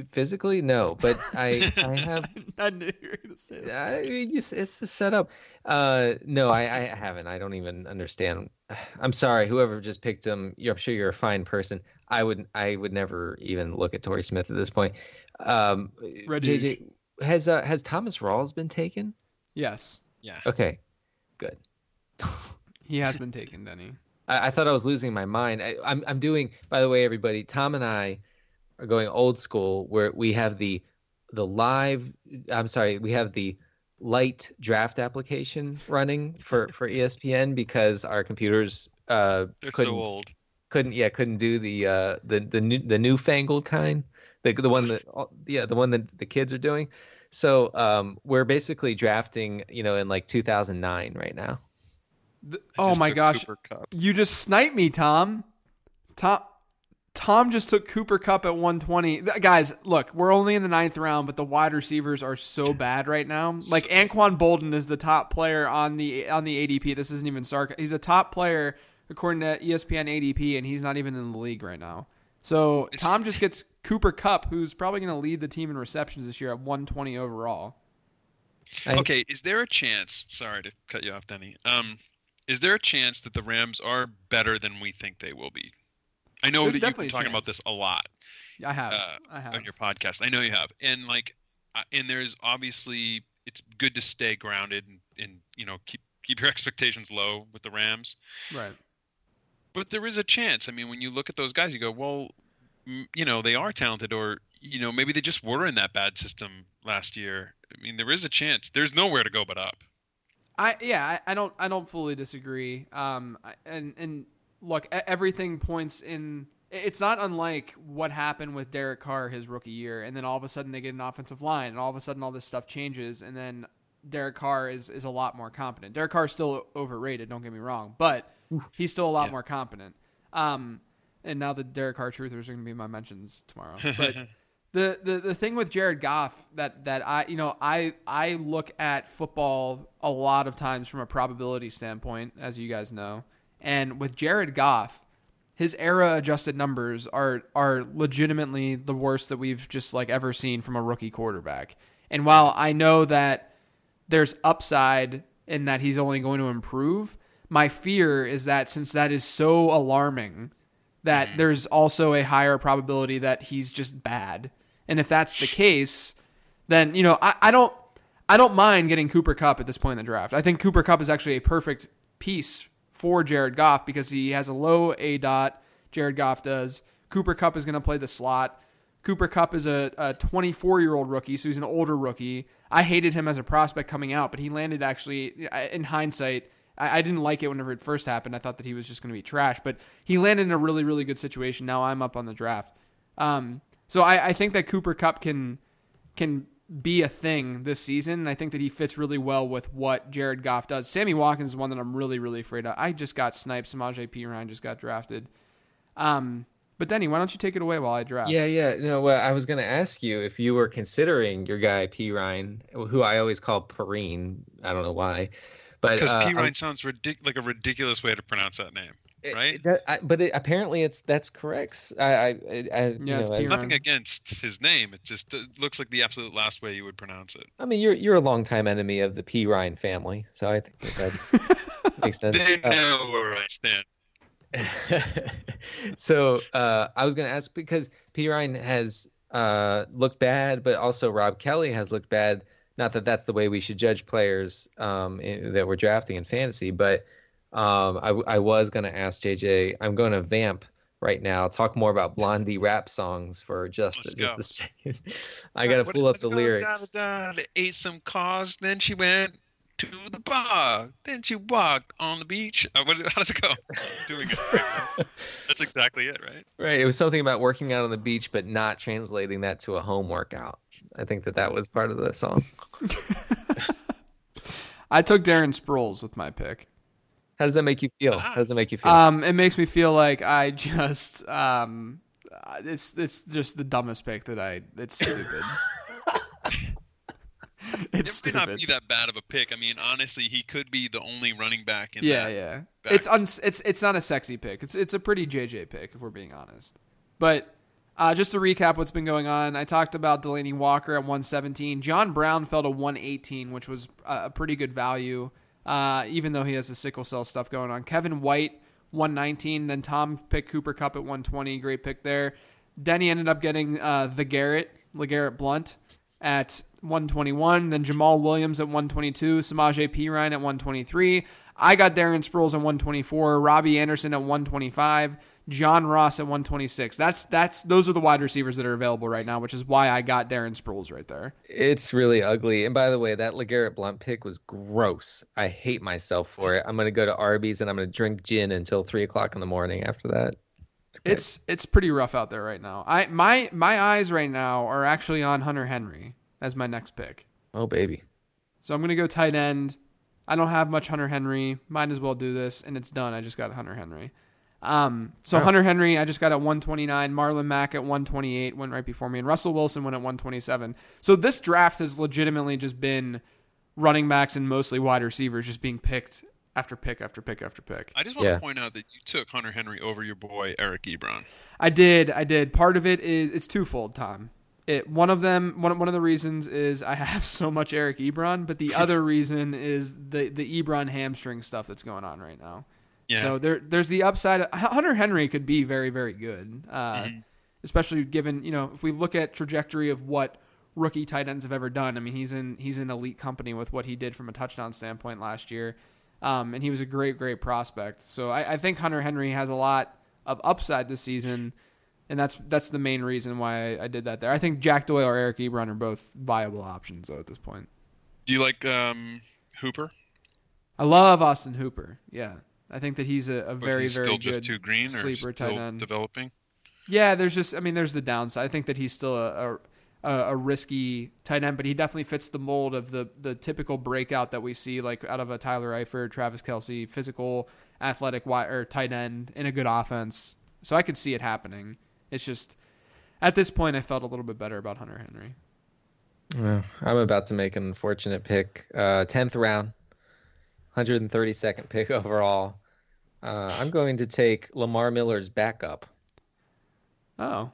physically no, but I I have I knew you were going to say that. I mean, it's, it's a setup. Uh, no, I, I haven't. I don't even understand. I'm sorry, whoever just picked him. You're, I'm sure you're a fine person. I would, I would never even look at Torrey Smith at this point. Um, Red JJ, has uh, has Thomas Rawls been taken? Yes, Yeah. Okay, good. he has been taken, Denny. I, I thought I was losing my mind. I, I'm I'm doing. By the way, everybody, Tom and I are going old school, where we have the the live. I'm sorry, we have the light draft application running for for ESPN because our computers uh They're couldn't so old. couldn't yeah couldn't do the uh the the new the newfangled kind the the one that yeah the one that the kids are doing. So um we're basically drafting you know in like 2009 right now. The- oh my gosh, you just sniped me, Tom. Tom. Tom just took Cooper Kupp at 120. Guys, look, we're only in the ninth round, but the wide receivers are so bad right now. Like Anquan Boldin is the top player on the on the ADP. This isn't even sarc. He's a top player according to ESPN ADP, and he's not even in the league right now. So Tom just gets Cooper Kupp, who's probably going to lead the team in receptions this year at 120 overall. Okay, is there a chance? Sorry to cut you off, Denny. Um, is there a chance that the Rams are better than we think they will be? I know There's that you've been a talking about this a lot I have, Uh, I have. on your podcast. I know you have, and like, uh, and there's obviously it's good to stay grounded and, and you know keep keep your expectations low with the Rams. right. But there is a chance. I mean, when you look at those guys, you go, well, you know, they are talented, or you know, maybe they just were in that bad system last year. I mean, there is a chance. There's nowhere to go but up. I yeah, I, I don't I don't fully disagree. Um, and and look, everything points in. It's not unlike what happened with Derek Carr his rookie year, and then all of a sudden they get an offensive line, and all of a sudden all this stuff changes, and then Derek Carr is is a lot more competent. Derek Carr is still overrated, don't get me wrong, but he's still a lot Yeah. more competent. Um, and now the Derek Carr truthers are going to be my mentions tomorrow, but. the, the the thing with Jared Goff that that I you know I I look at football a lot of times from a probability standpoint, as you guys know, and with Jared Goff, his era adjusted numbers are are legitimately the worst that we've just like ever seen from a rookie quarterback. And while I know that there's upside in that he's only going to improve, my fear is that since that is so alarming, that mm-hmm. there's also a higher probability that he's just bad. And if that's the case, then you know I, I don't I don't mind getting Cooper Kupp at this point in the draft. I think Cooper Kupp is actually a perfect piece for Jared Goff because he has a low A dot. Jared Goff does. Cooper Kupp is going to play the slot. Cooper Kupp is a, a 24 year old rookie, so he's an older rookie. I hated him as a prospect coming out, but he landed actually, in hindsight, I, I didn't like it whenever it first happened. I thought that he was just going to be trash, but he landed in a really, really good situation. Now I'm up on the draft. Um, so I, I think that Cooper Kupp can can be a thing this season. And I think that he fits really well with what Jared Goff does. Sammy Watkins is one that I'm really, really afraid of. I just got sniped. Samaje Perine just got drafted. Um, but Denny, why don't you take it away while I draft? Yeah, yeah. No, well, I was going to ask you if you were considering your guy Perine, who I always call Perrine. I don't know why, but Because uh, P I Ryan sounds ridic- like a ridiculous way to pronounce that name, it- right? that- I- but it, apparently, it's that's correct. I, I, I, I you Yeah, it's know, P. Nothing against his name. It just it looks like the absolute last way you would pronounce it. I mean, you're you're a longtime enemy of the Perine family, so I think that, that makes sense. They Uh, know where I stand. so uh, I was going to ask because Perine has uh, looked bad, but also Rob Kelley has looked bad. Not that that's the way we should judge players um, in, that we're drafting in fantasy, but um, I, I was going to ask JJ. I'm going to vamp right now. Talk more about Blondie rap songs for just Let's just go. a second. I got to pull up the lyrics. Da, da, ate some cars, then she went to the bar. Then she walked on the beach. Uh, what, how does it go? Doing it. Right. That's exactly it, right? Right. It was something about working out on the beach, but not translating that to a home workout. I think that that was part of the song. I took Darren Sproles with my pick. How does that make you feel? How does that make you feel? Um, it makes me feel like I just um, it's it's just the dumbest pick that I. It's stupid. it's It may not be that bad of a pick. I mean, honestly, he could be the only running back in Yeah, that. yeah. back. It's uns- it's it's not a sexy pick. It's it's a pretty JJ pick if we're being honest. But uh, just to recap what's been going on, I talked about Delanie Walker at 117. John Brown fell to 118, which was a, a pretty good value, uh, even though he has the sickle cell stuff going on. Kevin White 119. Then Tom picked Cooper Kupp at 120. Great pick there. Denny ended up getting uh, the Garrett, LeGarrette Blunt at 121. Then Jamaal Williams at 122. Samaje Perine at 123. I got Darren Sproles at 124. Robbie Anderson at 125. John Ross at 126. That's that's those are the wide receivers that are available right now, which is why I got Darren Sproles right there. It's really ugly. And by the way, that LeGarrette Blunt pick was gross. I hate myself for it. I'm to go to Arby's and I'm to drink gin until three o'clock in the morning after that. It's it's pretty rough out there right now. I my my eyes right now are actually on Hunter Henry as my next pick. Oh, baby. So I'm gonna go tight end. I don't have much Hunter Henry. Might as well do this, and it's done. I just got Hunter Henry. Um, so. Hunter Henry, I just got at 129. Marlon Mack at 128 went right before me, and Russell Wilson went at 127. So this draft has legitimately just been running backs and mostly wide receivers just being picked after pick after pick after pick. I just want Yeah. to point out that you took Hunter Henry over your boy Eric Ebron. I did. I did. Part of it is it's twofold, Tom. It one of them one one of the reasons is I have so much Eric Ebron, but the other reason is the the Ebron hamstring stuff that's going on right now. Yeah. So there there's the upside. Hunter Henry could be very very good, uh, Mm-hmm. especially given you know if we look at trajectory of what rookie tight ends have ever done. I mean he's in he's in elite company with what he did from a touchdown standpoint last year, um, and he was a great great prospect. So I, I think Hunter Henry has a lot of upside this season, and that's that's the main reason why I, I did that there. I think Jack Doyle or Eric Ebron are both viable options though at this point. Do you like um, Hooper? I love Austin Hooper. Yeah. I think that he's a, a very, he's very still good just too green or sleeper still tight end. developing? Yeah, there's just I mean there's the downside. I think that he's still a, a a risky tight end, but he definitely fits the mold of the the typical breakout that we see like out of a Tyler Eifert, Travis Kelce, physical, athletic wide or tight end in a good offense. So I could see it happening. It's just at this point I felt a little bit better about Hunter Henry. Well, I'm about to make an unfortunate pick. Uh, 10th round, 132nd pick overall. Uh, I'm going to take Lamar Miller's backup, Oh,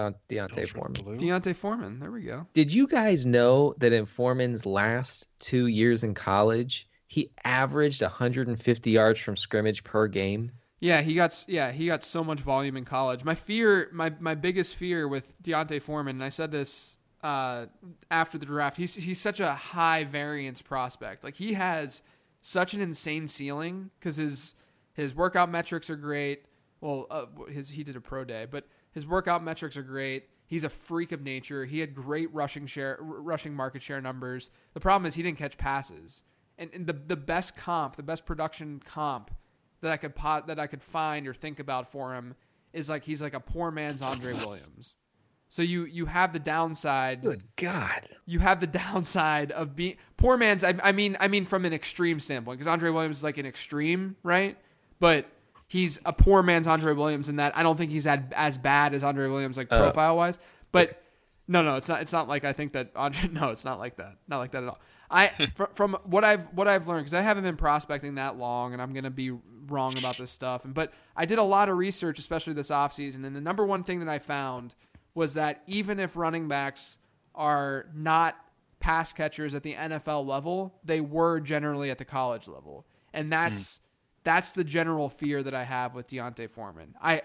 Don- Deontay Don't Foreman. blue? D'Onta Foreman. There we go. Did you guys know that in Foreman's last two years in college, he averaged 150 yards from scrimmage per game? Yeah, he got yeah he got so much volume in college. My fear, my my biggest fear with D'Onta Foreman, and I said this uh, after the draft. He's he's such a high variance prospect. Like he has such an insane ceiling because his his workout metrics are great. Well, uh, his he did a pro day, but his workout metrics are great. He's a freak of nature. He had great rushing share, r- rushing market share numbers. The problem is he didn't catch passes. And, and the the best comp, the best production comp that I could pot, that I could find or think about for him is like he's like a poor man's Andre Williams. So you you have the downside. Good God. You have the downside of being poor man's. I, I mean I mean from an extreme standpoint because Andre Williams is like an extreme, right? But he's a poor man's Andre Williams in that I don't think he's had as bad as Andre Williams like Uh, profile wise. But no, no, it's not. It's not like I think that Andre. No, it's not like that. Not like that at all. I fr- from what I've what I've learned because I haven't been prospecting that long, and I'm gonna be wrong about this stuff. And but I did a lot of research, especially this offseason, and the number one thing that I found was that even if running backs are not pass catchers at the NFL level, they were generally at the college level, and that's That's the general fear that I have with D'Onta Foreman. I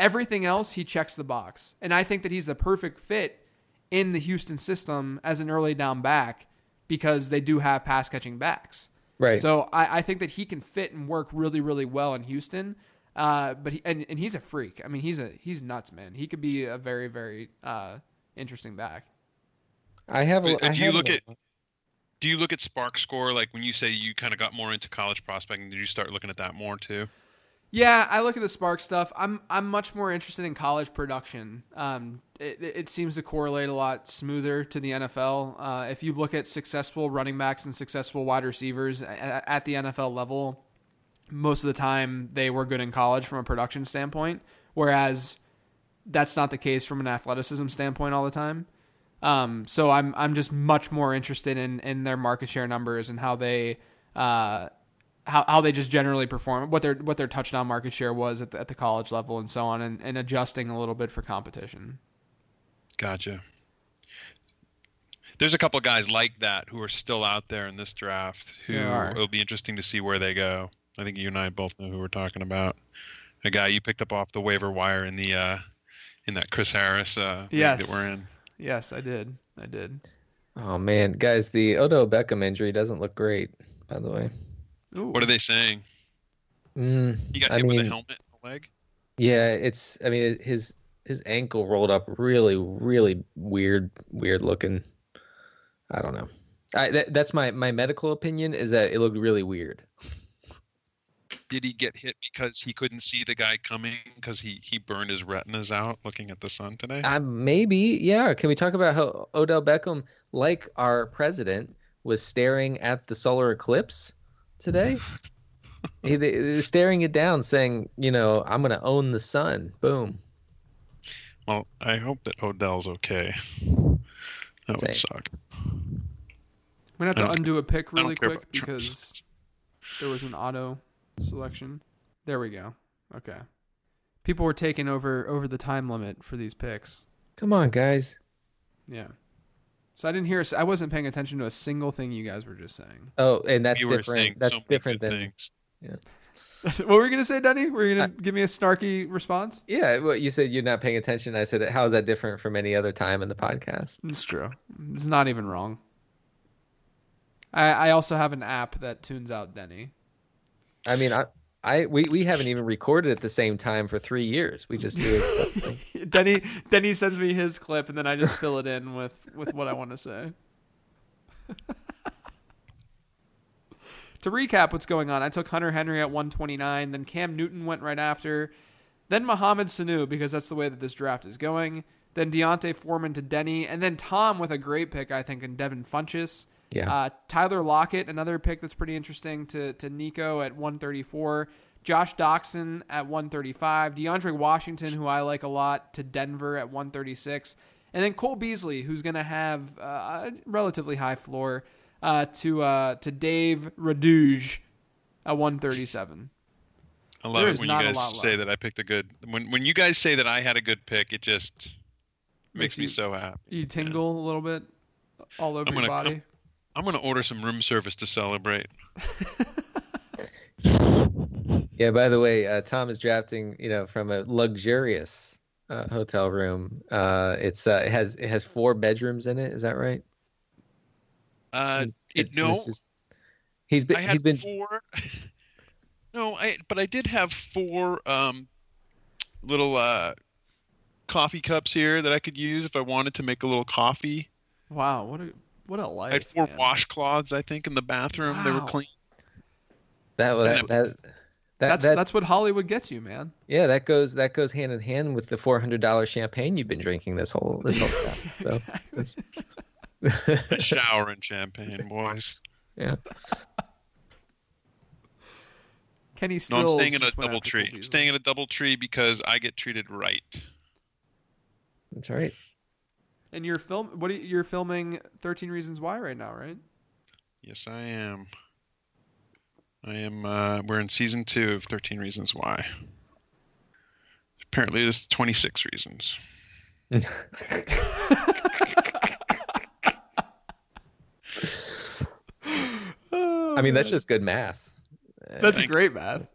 everything else he checks the box, and I think that he's the perfect fit in the Houston system as an early down back because they do have pass catching backs. Right. So I, I think that he can fit and work really, really well in Houston. Uh, but he, and, and he's a freak. I mean, he's a he's nuts, man. He could be a very, very uh, interesting back. I have. A, Uh, I do you have look a- at- Do you look at SPARQ Score like when you say you kind of got more into college prospecting? Did you start looking at that more too? Yeah, I look at the Spark stuff. I'm I'm much more interested in college production. Um, it, it seems to correlate a lot smoother to the NFL. Uh, if you look at successful running backs and successful wide receivers at, at the NFL level, most of the time they were good in college from a production standpoint, whereas that's not the case from an athleticism standpoint all the time. Um, so I'm I'm just much more interested in in their market share numbers and how they uh, how, how they just generally perform, what their what their touchdown market share was at the, at the college level, and so on, and, and adjusting a little bit for competition. Gotcha. There's a couple of guys like that who are still out there in this draft who it'll be interesting to see where they go. I think you and I both know who we're talking about. A guy you picked up off the waiver wire in the uh, in that Chris Harris uh, Yes. that we're in. Yes, I did. I did. Oh man, guys, the Odell Beckham injury doesn't look great. By the way. Ooh. What are they saying? Mm, He got I hit with a mean- helmet in the leg. yeah, it's. I mean, his his ankle rolled up really, really weird, weird looking. I don't know. I, that, that's my my medical opinion is that it looked really weird. Did he get hit because he couldn't see the guy coming because he he burned his retinas out looking at the sun today? Uh, maybe, yeah. Can we talk about how Odell Beckham, like our president, was staring at the solar eclipse today? he, they- they was staring it down, saying, "You know, I'm gonna own the sun." Boom. Well, I hope that Odell's okay. That Same. would suck. I'm gonna have to undo a pick really quick because there was an auto selection. There we go. Okay. People were taking over over the time limit for these picks. Come on, guys. Yeah. So I didn't hear. I wasn't paying attention to a single thing you guys were just saying. Oh, and that's you different. That's so different than things. Yeah. what were you gonna say, Denny? Were you gonna give me a snarky response? yeah. Well, you said you're not paying attention. I said, "How is that different from any other time in the podcast?" It's true. It's not even wrong. I, I also have an app that tunes out Denny. I mean, I, I, we, we haven't even recorded at the same time for three years. We just do it. Denny Denny sends me his clip and then I just fill it in with with what I want to say. to recap what's going on, I took Hunter Henry at 129, then Cam Newton went right after, then Mohamed Sanu because that's the way that this draft is going, then D'Onta Foreman to Denny, and then Tom with a great pick I think in Devin Funchess. Yeah. Uh, Tyler Lockett, another pick that's pretty interesting to to Nico at 134. Josh Doctson at 135. DeAndre Washington, who I like a lot, to Denver at 136. And then Cole Beasley, who's going to have uh, a relatively high floor, uh, to uh, to Dave Raduge at 137. I love There it is when you guys say left. that I picked a good. When when you guys say that I had a good pick, it just Makes makes, me so happy. You tingle a little bit all over I'm your gonna- body. I'm gonna order some room service to celebrate. Yeah. By the way, uh, Tom is drafting, you know, from a luxurious uh, hotel room. Uh, it's uh, it has it has four bedrooms in it. Is that right? Uh, And it, no, just- he's been I had he's been four. no, I but I did have four um little uh coffee cups here that I could use if I wanted to make a little coffee. Wow, what a what a life. I had four man. washcloths, I think, in the bathroom. They were clean. that that that. That, That's that, that's what Hollywood gets you, man. yeah, that goes that goes hand in hand with the four hundred dollar champagne you've been drinking this whole this whole time. So shower and champagne, boys. yeah, Kenny still. No, I'm staying in a double tree. I'm staying in a double tree because I get treated right. that's right. And you're film. What are you, you're filming? Thirteen Reasons Why right now, right? Yes, I am. I am. Uh, we're in season two of Thirteen Reasons Why. Apparently, there's 26 reasons. I mean, that's just good math. That's Thank- great, math.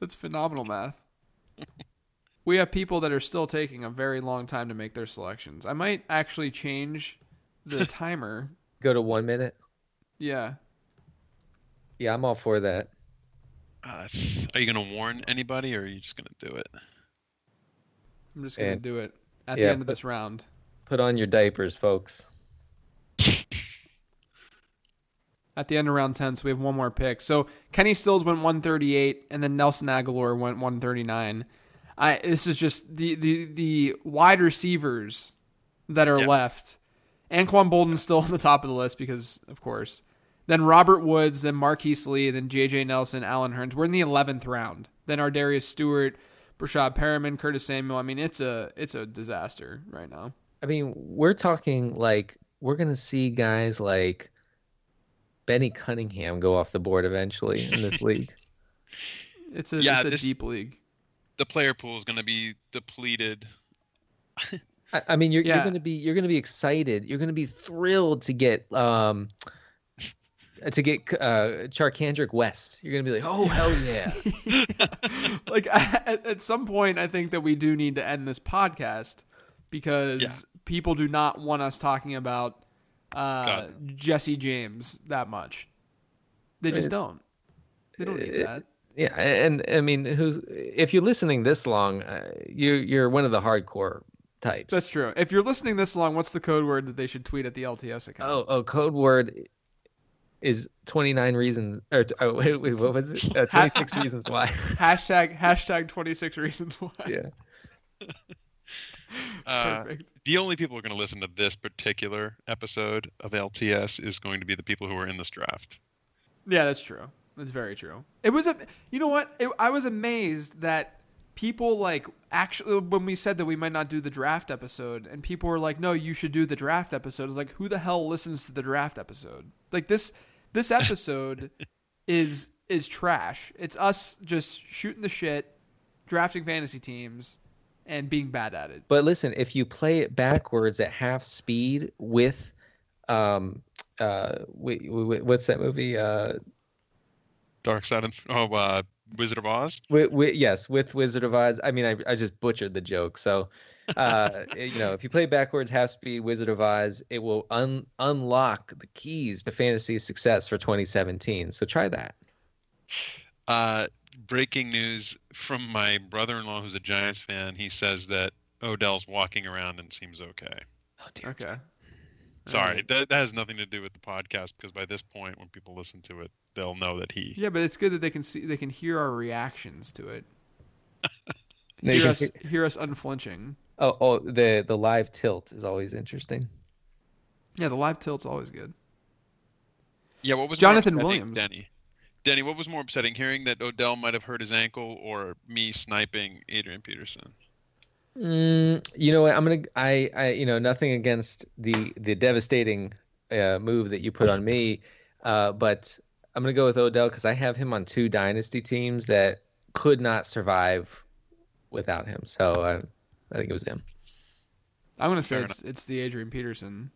That's phenomenal math. we have people that are still taking a very long time to make their selections. I might actually change the timer. Go to one minute. Yeah. Yeah, I'm all for that. Uh, are you gonna warn anybody, or are you just gonna do it? I'm just going to And- do it at yeah, the end of this round. Put on your diapers, folks. At the end of round 10, so we have one more pick. So Kenny Stills went 138, and then Nelson Agholor went 139. I this is just the the the wide receivers that are Yeah. left. Anquan Boldin's still on the top of the list because, of course. Then Robert Woods, then Marquise Lee, then J.J. Nelson, Allen Hurns. We're in the eleventh round. Then Ardarius Stewart, Breshad Perriman, Curtis Samuel. I mean, it's a it's a disaster right now. I mean, we're talking like we're gonna see guys like Benny Cunningham go off the board eventually in this league. It's a Yeah, it's a this- deep league. The player pool is gonna be depleted. I, I mean, you're, Yeah. you're gonna be you're gonna be excited. You're gonna be thrilled to get um to get uh Charcandrick West. You're gonna be like, oh hell yeah. like at, at some point i think that we do need to end this podcast because Yeah. people do not want us talking about uh, God. jesse james that much they just It- don't they don't need it- that Yeah, and I mean, who's if you're listening this long, uh, you you're one of the hardcore types. that's true if you're listening this long what's the code word that they should tweet at the lts account Oh, oh, code word is 29 reasons or oh, wait, wait, what was it? Uh, 26 reasons why. hashtag hashtag 26 reasons why yeah. Uh, perfect the only people who are going to listen to this particular episode of LTS is going to be the people who are in this draft. Yeah, that's true. That's very true. It was a, you know what? It, I was amazed that people like actually when we said that we might not do the draft episode, and people were like, "No, you should do the draft episode." It's like, who the hell listens to the draft episode? Like this, this episode is is trash. It's us just shooting the shit, drafting fantasy teams, and being bad at it. But listen, if you play it backwards at half speed with, um, uh, wait, wait, what's that movie? Uh, Dark Side of oh, uh, Wizard of Oz. with, with, yes, with Wizard of Oz. I mean, I, I just butchered the joke. So, uh, you know, if you play backwards half speed Wizard of Oz, it will un- unlock the keys to fantasy success for 2017. So try that. Uh, breaking news from my brother-in-law, who's a Giants fan. He says that Odell's walking around and seems okay. Oh, dear. Okay. Sorry, Alright. that, that has nothing to do with the podcast because by this point, when people listen to it, they'll know that he. Yeah, but it's good that they can see they can hear our reactions to it. Hear can us hear us unflinching. Oh, oh, the the live tilt is always interesting. Yeah, the live tilt's always good. Yeah, what was Jonathan more Williams. Denny? Denny, what was more upsetting, hearing that Odell might have hurt his ankle or me sniping Adrian Peterson? Mm, you know what? I'm gonna. I. I. You know, nothing against the the devastating uh, move that you put on me, uh, but I'm gonna go with Odell because I have him on two dynasty teams that could not survive without him. So uh, I think it was him. I'm gonna say Fair it's it's the Adrian Peterson.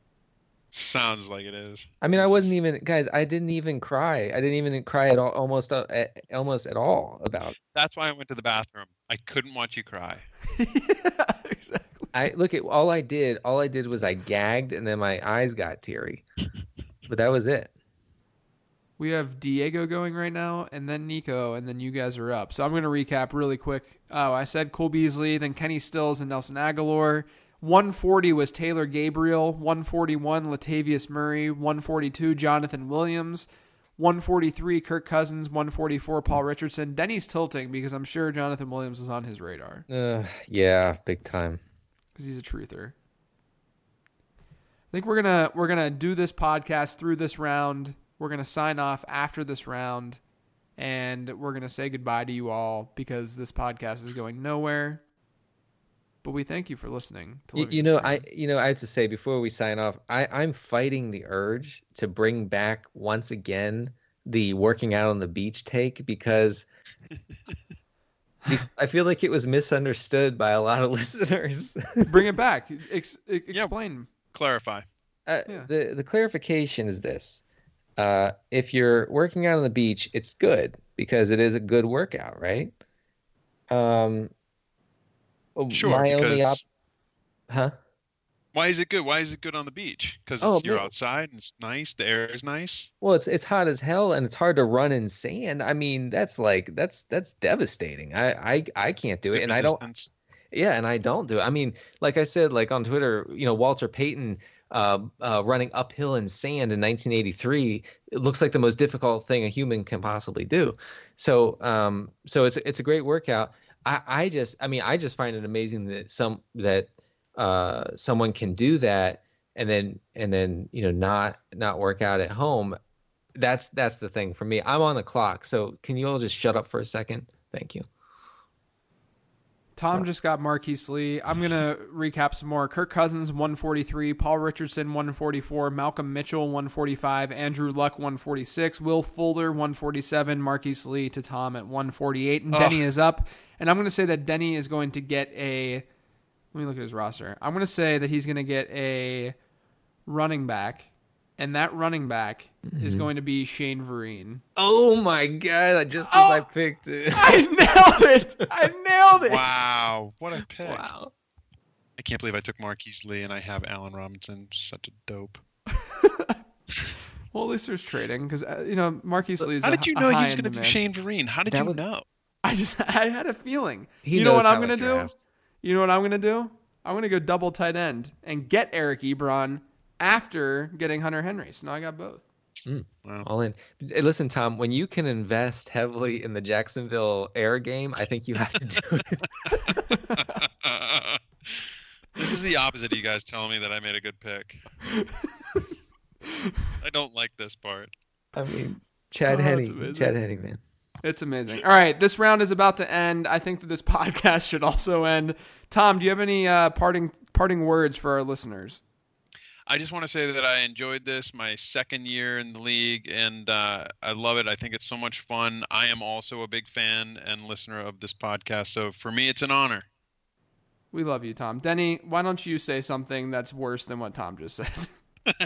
Sounds like it is. I mean, I wasn't even guys. I didn't even cry. I didn't even cry at all. Almost. Uh, at, almost at all about. That's why I went to the bathroom. I couldn't watch you cry. exactly. I look at all I did. All I did was I gagged and then my eyes got teary, but that was it. We have Diego going right now, and then Nico, and then you guys are up. So I'm gonna recap really quick. Oh, I said Cole Beasley, then Kenny Stills and Nelson Agholor. 140 was Taylor Gabriel. 141 Latavius Murray. 142 Jonathan Williams. 143 Kirk Cousins. 144 Paul Richardson. Denny's tilting because I'm sure Jonathan Williams was on his radar. Uh, yeah, big time. because he's a truther. I think we're gonna we're gonna do this podcast through this round. We're gonna sign off after this round, and we're gonna say goodbye to you all because this podcast is going nowhere. But we thank you for listening. To You, you know, Stream. I you know, I have to say before we sign off, I I'm fighting the urge to bring back once again the working out on the beach take because I feel like it was misunderstood by a lot of listeners. bring it back. Ex- explain. Clarify. Uh, Yeah. The the clarification is this: uh, if you're working out on the beach, it's good because it is a good workout, right? Um, Sure, because- op- huh? Why is it good? Why is it good on the beach? Because Oh, you're man. outside and it's nice. The air is nice. Well, it's it's hot as hell and it's hard to run in sand. I mean, that's like that's that's devastating. I I I can't do it, Good and I don't. Yeah, and I don't do it. I mean, like I said, like on Twitter, you know, Walter Payton uh, uh, running uphill in sand in 1983. It looks like the most difficult thing a human can possibly do. So, um, so it's it's a great workout. I I just, I mean, I just find it amazing that some that uh, someone can do that and then and then you know not not work out at home. That's that's the thing for me. I'm on the clock, so can you all just shut up for a second? Thank you. Tom So- just got Marquise Lee. I'm gonna recap some more. Kirk Cousins 143, Paul Richardson 144, Malcolm Mitchell 145, Andrew Luck 146, Will Fuller 147, Marquise Lee to Tom at 148, and Ugh. Denny is up. And I'm gonna say that Denny is going to get a. Let me look at his roster. I'm gonna say that he's gonna get a running back, and that running back is Mhm. going to be Shane Vereen. Oh my god! I just oh, I picked it. I nailed it! I nailed it! Wow, what a pick! wow. I can't believe I took Marquise Lee and I have Allen Robinson. Such a dope. Well, at least there's trading because uh, you know Marquise Lee's. How a- did you know he was going to end do. Shane Vereen? How did That you was- know? I just I had a feeling. He you know what I'm gonna do? You know what I'm gonna do? I'm gonna go double tight end and get Eric Ebron after getting Hunter Henry. So now I got both. Wow. All in. Hey, listen, Tom. When you can invest heavily in the Jacksonville Air game, I think you have to do it. this is the opposite of you guys telling me that I made a good pick. I don't like this part. I mean, Chad Oh, Henne. Chad Henne, man. It's amazing. All right, this round is about to end. I think that this podcast should also end. Tom, do you have any uh, parting parting words for our listeners? I just want to say that I enjoyed this my second year in the league, and uh, I love it. I think it's so much fun. I am also a big fan and listener of this podcast, so for me, it's an honor. We love you, Tom. Denny, why don't you say something that's worse than what Tom just said?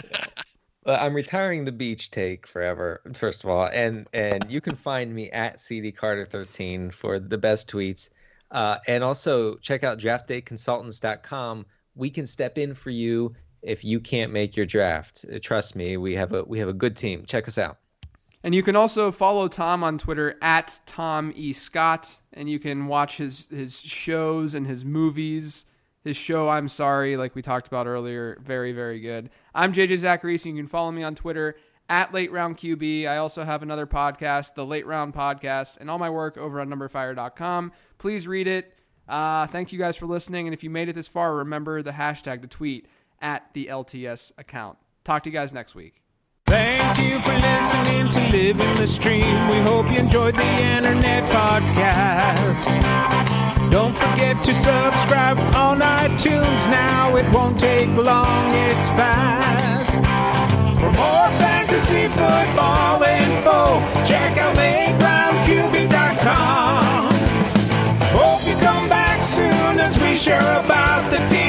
I'm retiring the beach take forever. First of all, and and you can find me at CD Carter 13 for the best tweets, uh, and also check out draftdayconsultants.com. We can step in for you if you can't make your draft. Uh, Trust me, we have a we have a good team. Check us out. And you can also follow Tom on Twitter at Tom E. Scott, and you can watch his his shows and his movies. His show, I'm sorry, like we talked about earlier, very very good. I'm JJ Zachariason. and You can follow me on Twitter at Late Round QB. I also have another podcast, the Late Round Podcast, and all my work over on NumberFire.com. Please read it. Uh, thank you guys for listening, and if you made it this far, remember the hashtag to tweet at the LTS account. Talk to you guys next week. Thank you for listening to Living the Stream. We hope you enjoyed the internet podcast. Don't forget to subscribe on iTunes now. It won't take long, it's fast. For more fantasy football info, check out Hope you come back soon as we share about the team.